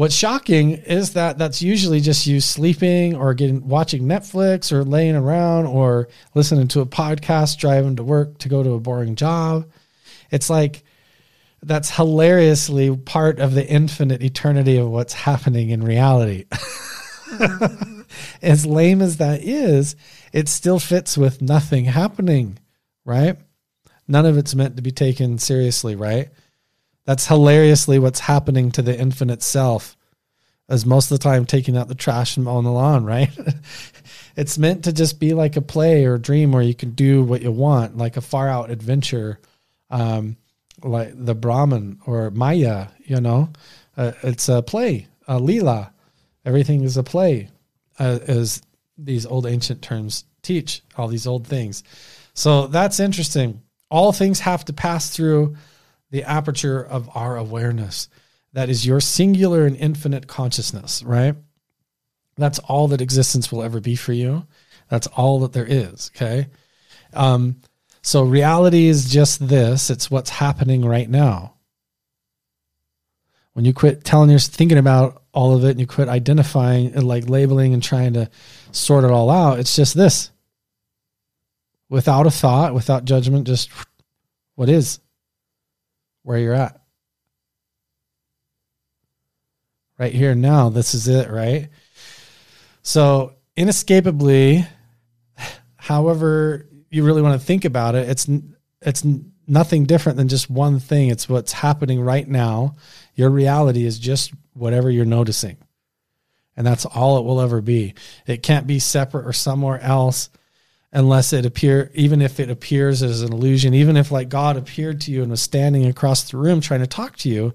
What's shocking is that that's usually just you sleeping or getting watching Netflix or laying around or listening to a podcast, driving to work to go to a boring job. It's like that's hilariously part of the infinite eternity of what's happening in reality. as lame as that is, it still fits with nothing happening, right? None of it's meant to be taken seriously, right? That's hilariously what's happening to the infinite self, as most of the time taking out the trash and mowing the lawn, right? it's meant to just be like a play or a dream where you can do what you want, like a far out adventure, um, like the Brahman or Maya, you know? Uh, it's a play, a lila. Everything is a play, uh, as these old ancient terms teach, all these old things. So that's interesting. All things have to pass through the aperture of our awareness. That is your singular and infinite consciousness, right? That's all that existence will ever be for you. That's all that there is, okay? Um, so reality is just this it's what's happening right now. When you quit telling your thinking about all of it and you quit identifying and like labeling and trying to sort it all out, it's just this. Without a thought, without judgment, just what is where you're at. Right here now, this is it, right? So, inescapably, however you really want to think about it, it's it's nothing different than just one thing. It's what's happening right now. Your reality is just whatever you're noticing. And that's all it will ever be. It can't be separate or somewhere else unless it appear even if it appears as an illusion even if like god appeared to you and was standing across the room trying to talk to you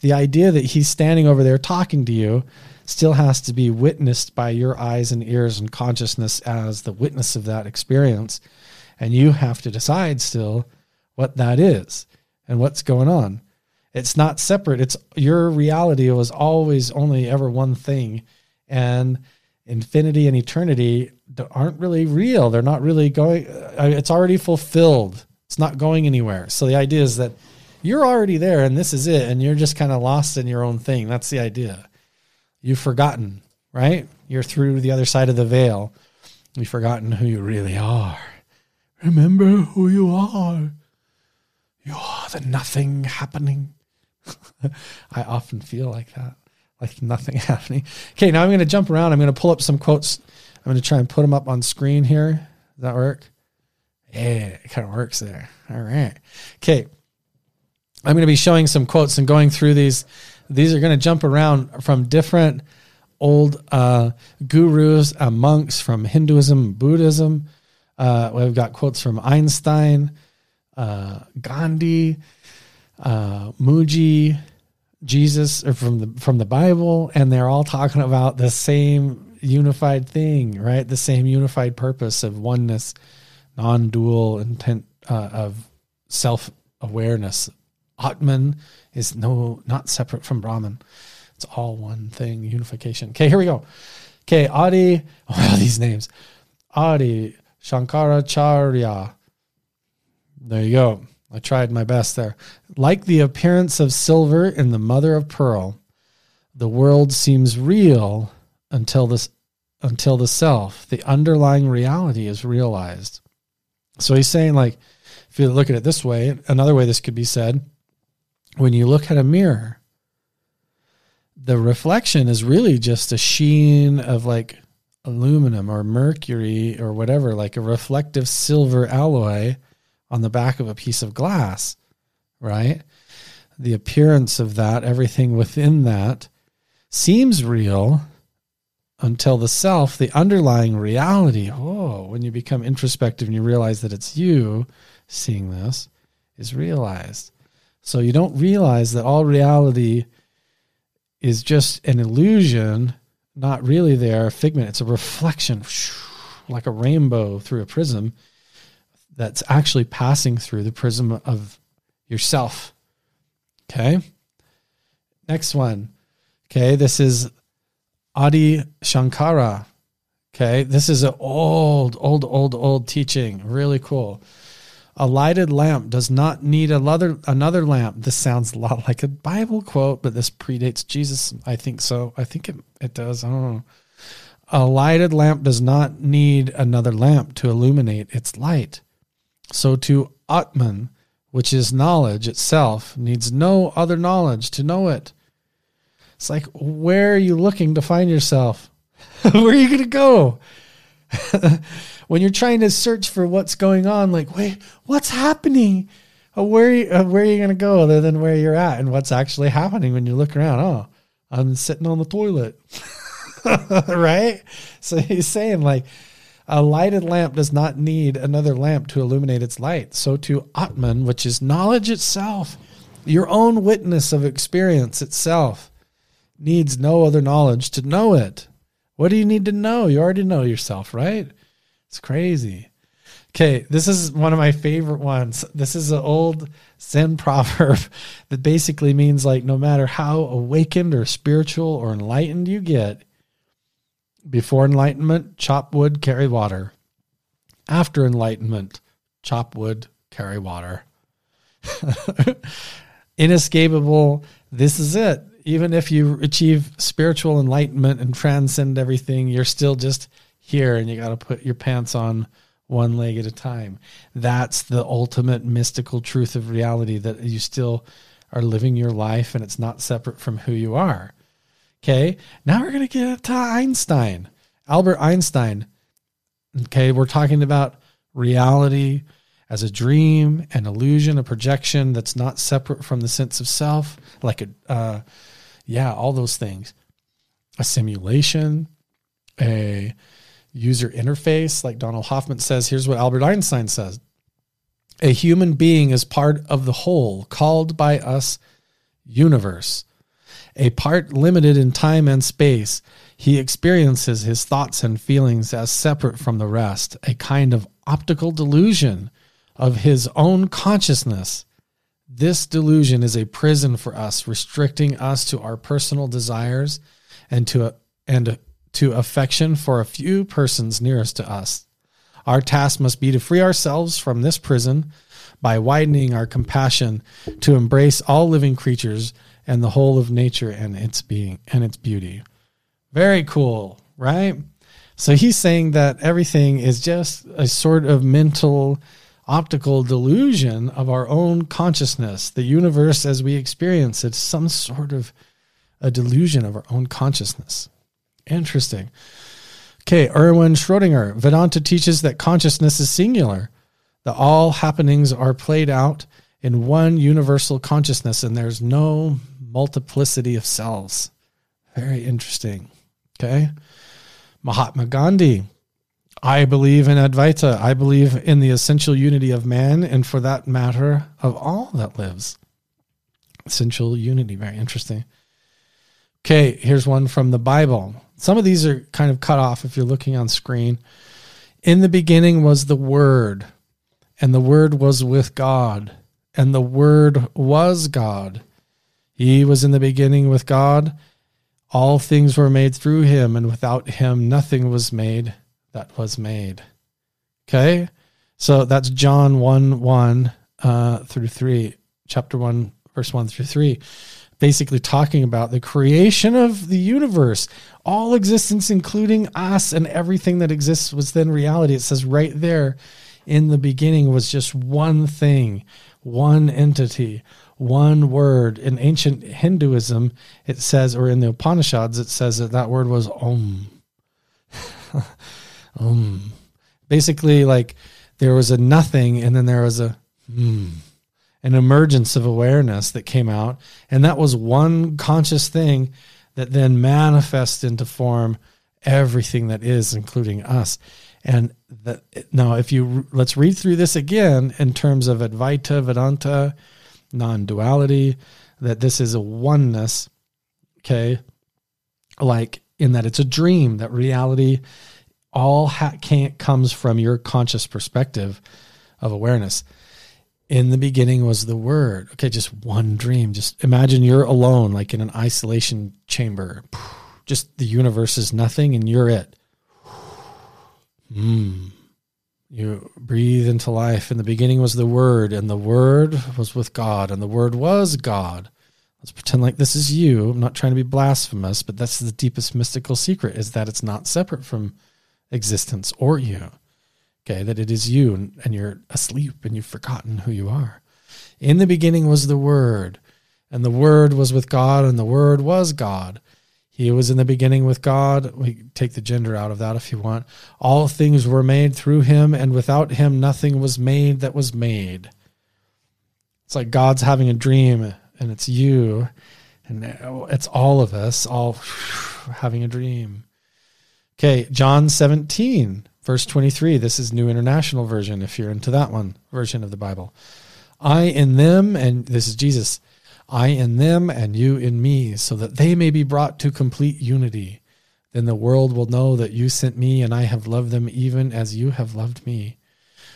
the idea that he's standing over there talking to you still has to be witnessed by your eyes and ears and consciousness as the witness of that experience and you have to decide still what that is and what's going on it's not separate it's your reality It was always only ever one thing and infinity and eternity aren't really real. They're not really going, uh, it's already fulfilled. It's not going anywhere. So the idea is that you're already there and this is it. And you're just kind of lost in your own thing. That's the idea. You've forgotten, right? You're through the other side of the veil. You've forgotten who you really are. Remember who you are. You are the nothing happening. I often feel like that, like nothing happening. Okay, now I'm going to jump around. I'm going to pull up some quotes I'm going to try and put them up on screen here. Does that work? Yeah, it kind of works there. All right. Okay. I'm going to be showing some quotes and going through these. These are going to jump around from different old uh, gurus, monks from Hinduism, Buddhism. Uh, we've got quotes from Einstein, uh, Gandhi, uh, Mooji, Jesus, or from the from the Bible, and they're all talking about the same unified thing, right? The same unified purpose of oneness, non dual intent uh, of self awareness, Atman is no not separate from Brahman. It's all one thing, unification. Okay, here we go. Okay, Adi, oh, these names. Adi Shankaracharya. There you go. I tried my best there. Like the appearance of silver in the mother of pearl, the world seems real until this until the self, the underlying reality is realized. So he's saying like if you look at it this way, another way this could be said, when you look at a mirror, the reflection is really just a sheen of like aluminum or mercury or whatever, like a reflective silver alloy on the back of a piece of glass, right? The appearance of that, everything within that seems real until the self, the underlying reality, oh, when you become introspective and you realize that it's you seeing this, is realized. So you don't realize that all reality is just an illusion, not really there, a figment. It's a reflection, like a rainbow through a prism that's actually passing through the prism of yourself. Okay. Next one. Okay. This is Adi Shankara. Okay. This is an old, old, old, old teaching. Really cool. A lighted lamp does not need another another lamp. This sounds a lot like a Bible quote, but this predates Jesus. I think so. I think it, it does. I don't know. A lighted lamp does not need another lamp to illuminate its light. So to Atman, which is knowledge itself, needs no other knowledge to know it. It's like, where are you looking to find yourself? where are you going to go? when you're trying to search for what's going on, like, wait, what's happening? Uh, where, uh, where are you going to go other than where you're at and what's actually happening when you look around? Oh, I'm sitting on the toilet. right? So he's saying, like, a lighted lamp does not need another lamp to illuminate its light. So to Atman, which is knowledge itself, your own witness of experience itself, needs no other knowledge to know it. What do you need to know? You already know yourself, right? It's crazy. Okay, this is one of my favorite ones. This is an old Zen proverb that basically means like no matter how awakened or spiritual or enlightened you get, before enlightenment, chop wood, carry water. After enlightenment, chop wood, carry water. Inescapable, this is it even if you achieve spiritual enlightenment and transcend everything, you're still just here and you got to put your pants on one leg at a time. That's the ultimate mystical truth of reality that you still are living your life and it's not separate from who you are. Okay, now we're going to get to Einstein, Albert Einstein. Okay, we're talking about reality as a dream, an illusion, a projection that's not separate from the sense of self, like a uh, yeah, all those things. A simulation, a user interface, like Donald Hoffman says. Here's what Albert Einstein says A human being is part of the whole, called by us universe. A part limited in time and space, he experiences his thoughts and feelings as separate from the rest, a kind of optical delusion of his own consciousness this delusion is a prison for us, restricting us to our personal desires and to and to affection for a few persons nearest to us. Our task must be to free ourselves from this prison by widening our compassion to embrace all living creatures and the whole of nature and its being and its beauty. Very cool, right? So he's saying that everything is just a sort of mental optical delusion of our own consciousness. The universe as we experience it's some sort of a delusion of our own consciousness. Interesting. Okay, Erwin Schrödinger. Vedanta teaches that consciousness is singular, that all happenings are played out in one universal consciousness and there's no multiplicity of cells. Very interesting. Okay. Mahatma Gandhi. I believe in Advaita. I believe in the essential unity of man and, for that matter, of all that lives. Essential unity. Very interesting. Okay, here's one from the Bible. Some of these are kind of cut off if you're looking on screen. In the beginning was the Word, and the Word was with God, and the Word was God. He was in the beginning with God. All things were made through him, and without him nothing was made that was made. Okay? So that's John 1 1 uh, through 3, chapter 1, verse 1 through 3. Basically, talking about the creation of the universe. All existence, including us and everything that exists, was then reality. It says right there in the beginning was just one thing, one entity, one word. In ancient Hinduism, it says, or in the Upanishads, it says that that word was Om. Om. Basically, like there was a nothing and then there was a hmm, an emergence of awareness that came out. And that was one conscious thing that then manifests into form everything that is, including us. And that now, if you let's read through this again in terms of Advaita Vedanta, non duality, that this is a oneness, okay? Like in that it's a dream, that reality all ha- can't comes from your conscious perspective of awareness. In the beginning was the word. Okay, just one dream. Just imagine you're alone, like in an isolation chamber. Just the universe is nothing and you're it. Mm. You breathe into life. In the beginning was the Word, and the Word was with God, and the Word was God. Let's pretend like this is you. I'm not trying to be blasphemous, but that's the deepest mystical secret is that it's not separate from existence or you. Okay, that it is you and, and you're asleep and you've forgotten who you are. In the beginning was the Word, and the Word was with God, and the Word was God. He was in the beginning with God. We take the gender out of that if you want. All things were made through him, and without him nothing was made that was made. It's like God's having a dream, and it's you, and it's all of us all having a dream. Okay, John 17, verse 23. This is New International Version, if you're into that one version of the Bible. I in them, and this is Jesus I in them and you in me, so that they may be brought to complete unity. Then the world will know that you sent me and I have loved them even as you have loved me.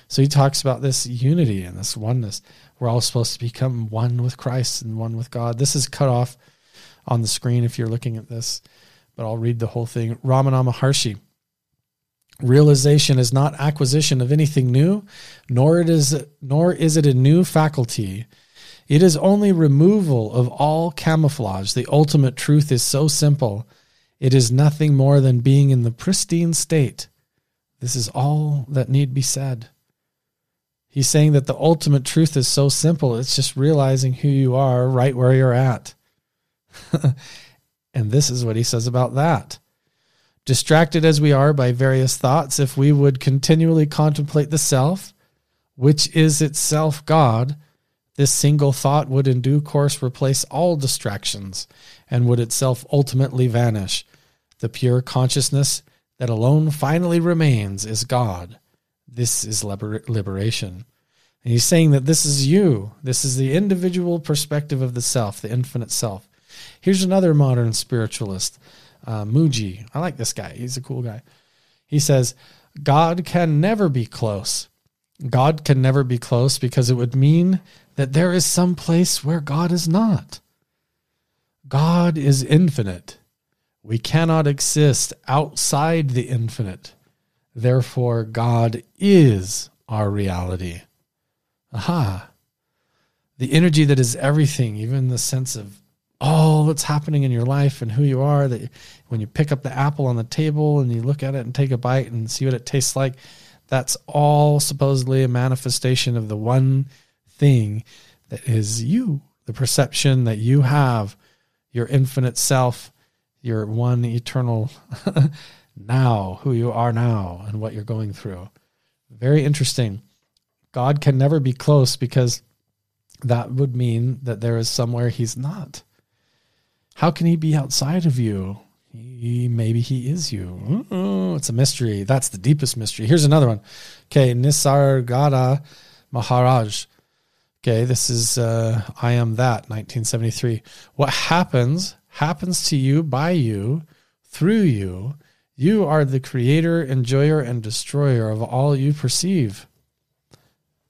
So he talks about this unity and this oneness. We're all supposed to become one with Christ and one with God. This is cut off on the screen if you're looking at this, but I'll read the whole thing. Ramana Maharshi. Realization is not acquisition of anything new, nor it is nor is it a new faculty it is only removal of all camouflage. The ultimate truth is so simple. It is nothing more than being in the pristine state. This is all that need be said. He's saying that the ultimate truth is so simple. It's just realizing who you are right where you're at. and this is what he says about that. Distracted as we are by various thoughts, if we would continually contemplate the self, which is itself God, this single thought would in due course replace all distractions and would itself ultimately vanish. The pure consciousness that alone finally remains is God. This is liber- liberation. And he's saying that this is you. This is the individual perspective of the self, the infinite self. Here's another modern spiritualist, uh, Mooji. I like this guy. He's a cool guy. He says, God can never be close. God can never be close because it would mean that there is some place where God is not. God is infinite. We cannot exist outside the infinite. Therefore, God is our reality. Aha. The energy that is everything, even the sense of all that's happening in your life and who you are, that when you pick up the apple on the table and you look at it and take a bite and see what it tastes like, that's all supposedly a manifestation of the one thing that is you, the perception that you have, your infinite self, your one eternal now, who you are now, and what you're going through. Very interesting. God can never be close because that would mean that there is somewhere he's not. How can he be outside of you? Maybe he is you. It's a mystery. That's the deepest mystery. Here's another one. Okay, Nisargadatta Maharaj. Okay, this is uh, I Am That, 1973. What happens, happens to you by you, through you. You are the creator, enjoyer, and destroyer of all you perceive.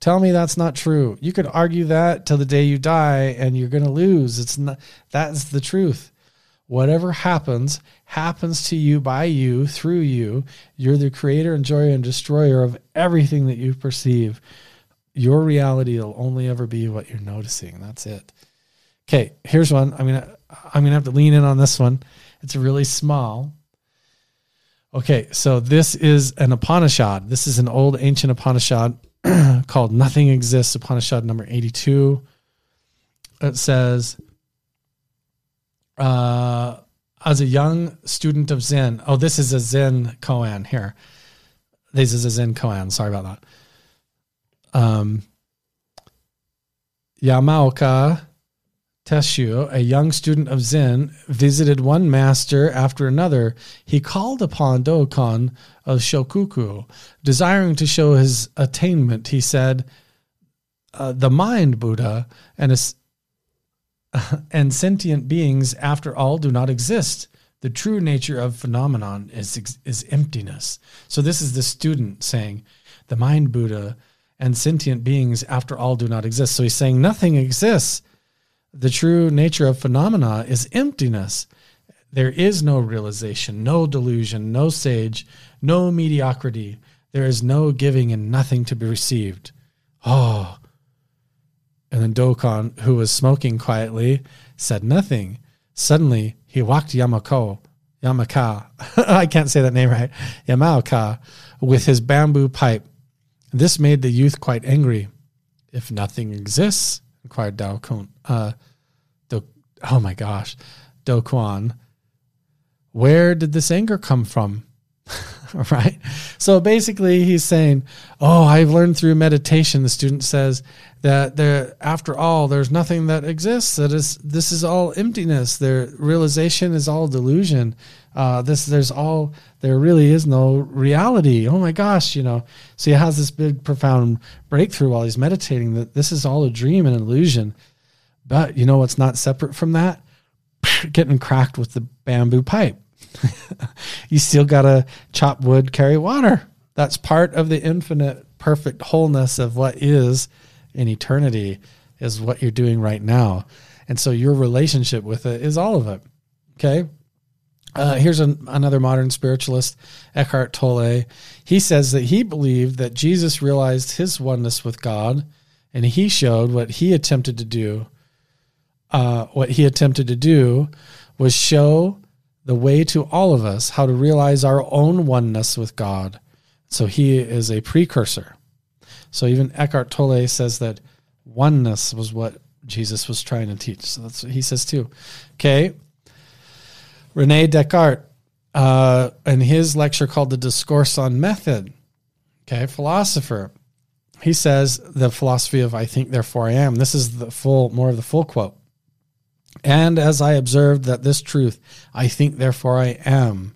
Tell me that's not true. You could argue that till the day you die and you're going to lose. It's not that's the truth. Whatever happens, happens to you by you, through you. You're the creator, enjoyer, and destroyer of everything that you perceive. Your reality will only ever be what you're noticing. That's it. Okay, here's one. I'm gonna I'm gonna have to lean in on this one. It's really small. Okay, so this is an Upanishad. This is an old ancient Upanishad called Nothing Exists, Upanishad number 82. It says, uh, as a young student of Zen, oh, this is a Zen koan here. This is a Zen koan. Sorry about that. Um, Yamaoka Tesshu, a young student of Zen, visited one master after another. He called upon Dokkan of Shokoku, desiring to show his attainment. He said, uh, "The mind, Buddha, and and sentient beings, after all, do not exist. The true nature of phenomenon is is emptiness." So this is the student saying, "The mind, Buddha, and sentient beings, after all, do not exist." So he's saying nothing exists the true nature of phenomena is emptiness. There is no realization, no delusion, no sage, no mediocrity. There is no giving and nothing to be received. Oh. And then Dokkan, who was smoking quietly, said nothing. Suddenly, he walked Yamako, Yamaka, I can't say that name right, Yamaoka, with his bamboo pipe. This made the youth quite angry. If nothing exists, inquired Dao Kun. Uh, Do, oh my gosh, Do Kwon, where did this anger come from? right? So basically, he's saying, Oh, I've learned through meditation, the student says, that there, after all, there's nothing that exists. That is, this is all emptiness. Their realization is all delusion. Uh, this, there's all, there really is no reality. Oh my gosh, you know. So he has this big, profound breakthrough while he's meditating that this is all a dream and illusion. But you know what's not separate from that? Getting cracked with the bamboo pipe. you still got to chop wood, carry water. That's part of the infinite, perfect wholeness of what is in eternity, is what you're doing right now. And so your relationship with it is all of it. Okay. Uh, here's an, another modern spiritualist, Eckhart Tolle. He says that he believed that Jesus realized his oneness with God, and he showed what he attempted to do. Uh, what he attempted to do was show the way to all of us how to realize our own oneness with God. So he is a precursor. So even Eckhart Tolle says that oneness was what Jesus was trying to teach. So that's what he says too. Okay. Rene Descartes, uh, in his lecture called The Discourse on Method, okay, philosopher, he says the philosophy of I think, therefore I am. This is the full, more of the full quote. And as I observed that this truth, I think, therefore I am,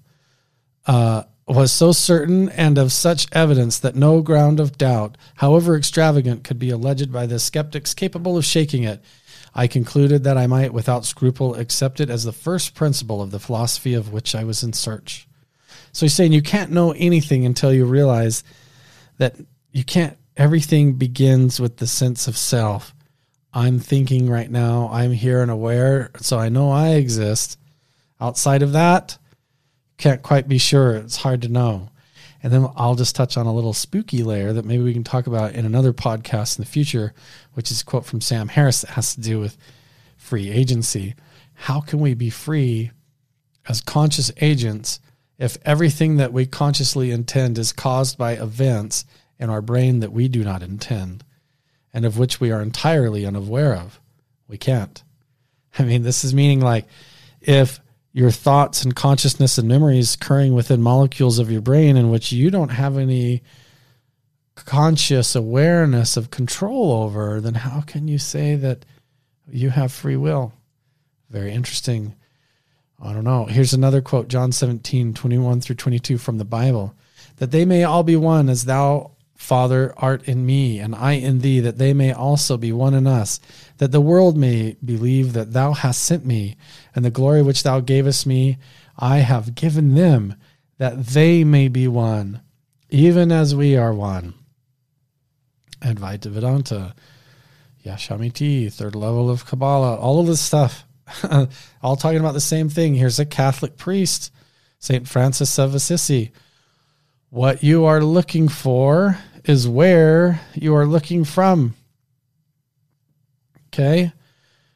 uh, was so certain and of such evidence that no ground of doubt, however extravagant, could be alleged by the skeptics capable of shaking it, I concluded that I might without scruple accept it as the first principle of the philosophy of which I was in search. So he's saying you can't know anything until you realize that you can't, everything begins with the sense of self. I'm thinking right now, I'm here and aware, so I know I exist. Outside of that, can't quite be sure. It's hard to know. And then I'll just touch on a little spooky layer that maybe we can talk about in another podcast in the future, which is a quote from Sam Harris that has to do with free agency. How can we be free as conscious agents if everything that we consciously intend is caused by events in our brain that we do not intend and of which we are entirely unaware of? We can't. I mean, this is meaning like if your thoughts and consciousness and memories occurring within molecules of your brain in which you don't have any conscious awareness of control over, then how can you say that you have free will? Very interesting. I don't know. Here's another quote John 17, 21 through 22 from the Bible. That they may all be one as thou Father, art in me, and I in thee, that they may also be one in us, that the world may believe that thou hast sent me, and the glory which thou gavest me, I have given them, that they may be one, even as we are one. Advaita Vedanta, Yesh Amiti, third level of Kabbalah, all of this stuff, all talking about the same thing. Here's a Catholic priest, St. Francis of Assisi. What you are looking for is where you are looking from. Okay.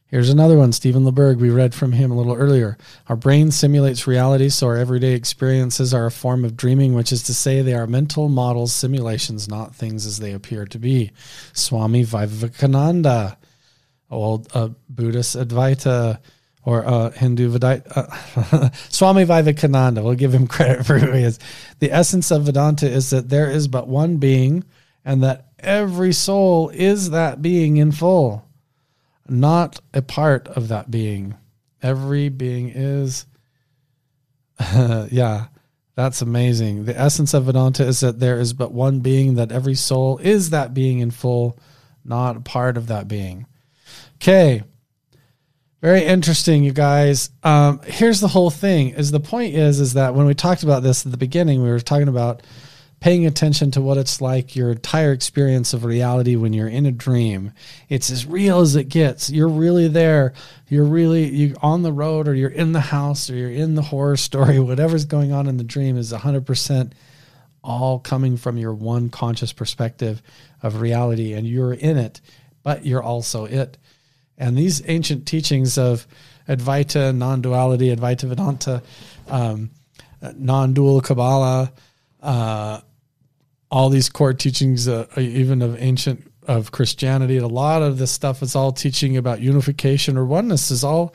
Here's another one, Stephen LaBerge. We read from him a little earlier. Our brain simulates reality, so our everyday experiences are a form of dreaming, which is to say they are mental models, simulations, not things as they appear to be. Swami Vivekananda, old uh, Buddhist Advaita or uh, Hindu Vedanta, uh, Swami Vivekananda. We'll give him credit for who he is. The essence of Vedanta is that there is but one being, and that every soul is that being in full not a part of that being. Every being is. yeah, that's amazing. The essence of Vedanta is that there is but one being, that every soul is that being in full, not a part of that being. Okay. Very interesting, you guys. Um, here's the whole thing. Is the point is is that when we talked about this at the beginning, we were talking about paying attention to what it's like your entire experience of reality when you're in a dream it's as real as it gets you're really there you're really you're on the road or you're in the house or you're in the horror story whatever's going on in the dream is 100% all coming from your one conscious perspective of reality and you're in it but you're also it and these ancient teachings of advaita non-duality advaita vedanta um, non-dual kabbalah uh, all these core teachings, uh, even of ancient of Christianity, a lot of this stuff is all teaching about unification or oneness. Is all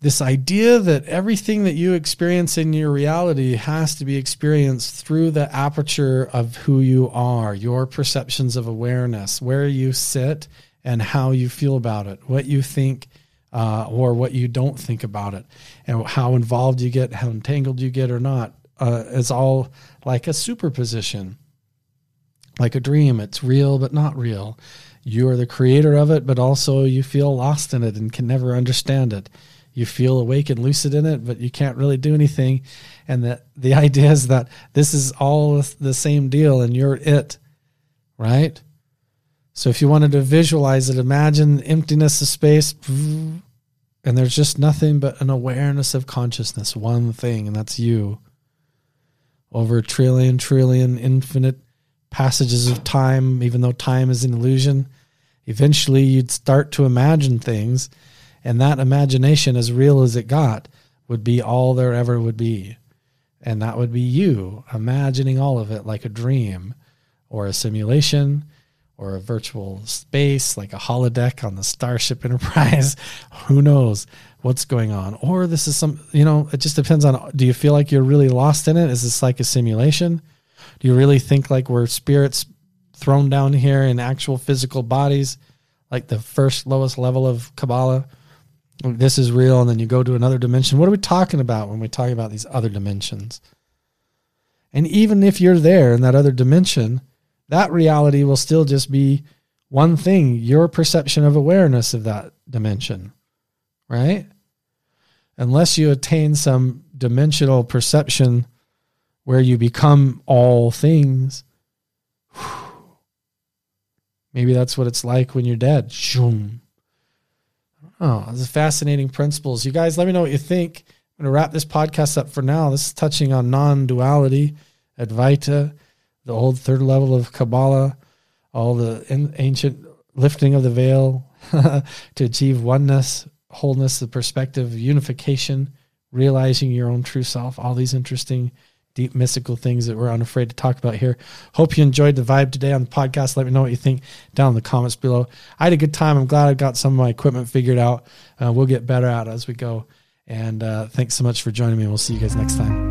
this idea that everything that you experience in your reality has to be experienced through the aperture of who you are, your perceptions of awareness, where you sit, and how you feel about it, what you think. Uh, or what you don't think about it, and how involved you get, how entangled you get or not, uh, is all like a superposition, like a dream. It's real but not real. You are the creator of it, but also you feel lost in it and can never understand it. You feel awake and lucid in it, but you can't really do anything. And that the idea is that this is all the same deal and you're it, right? So if you wanted to visualize it, imagine emptiness of space, and there's just nothing but an awareness of consciousness, one thing, and that's you over a trillion, trillion, infinite passages of time, even though time is an illusion. Eventually, you'd start to imagine things, and that imagination, as real as it got, would be all there ever would be. And that would be you imagining all of it like a dream or a simulation or a virtual space like a holodeck on the Starship Enterprise. Who knows? what's going on? Or this is some you know it just depends on do you feel like you're really lost in it? Is this like a simulation? Do you really think like we're spirits thrown down here in actual physical bodies? Like the first lowest level of kabbalah? This is real and then you go to another dimension. What are we talking about when we talk about these other dimensions? And even if you're there in that other dimension that reality will still just be one thing your perception of awareness of that dimension right? Unless you attain some dimensional perception where you become all things. Maybe that's what it's like when you're dead. Oh, these fascinating principles. You guys, let me know what you think. I'm going to wrap this podcast up for now. This is touching on non duality, Advaita, the old third level of Kabbalah, all the ancient lifting of the veil to achieve oneness wholeness, the perspective, unification, realizing your own true self, all these interesting, deep, mystical things that we're unafraid to talk about here. Hope you enjoyed the vibe today on the podcast. Let me know what you think down in the comments below. I had a good time. I'm glad I got some of my equipment figured out. Uh, we'll get better at it as we go. And uh, thanks so much for joining me. We'll see you guys next time.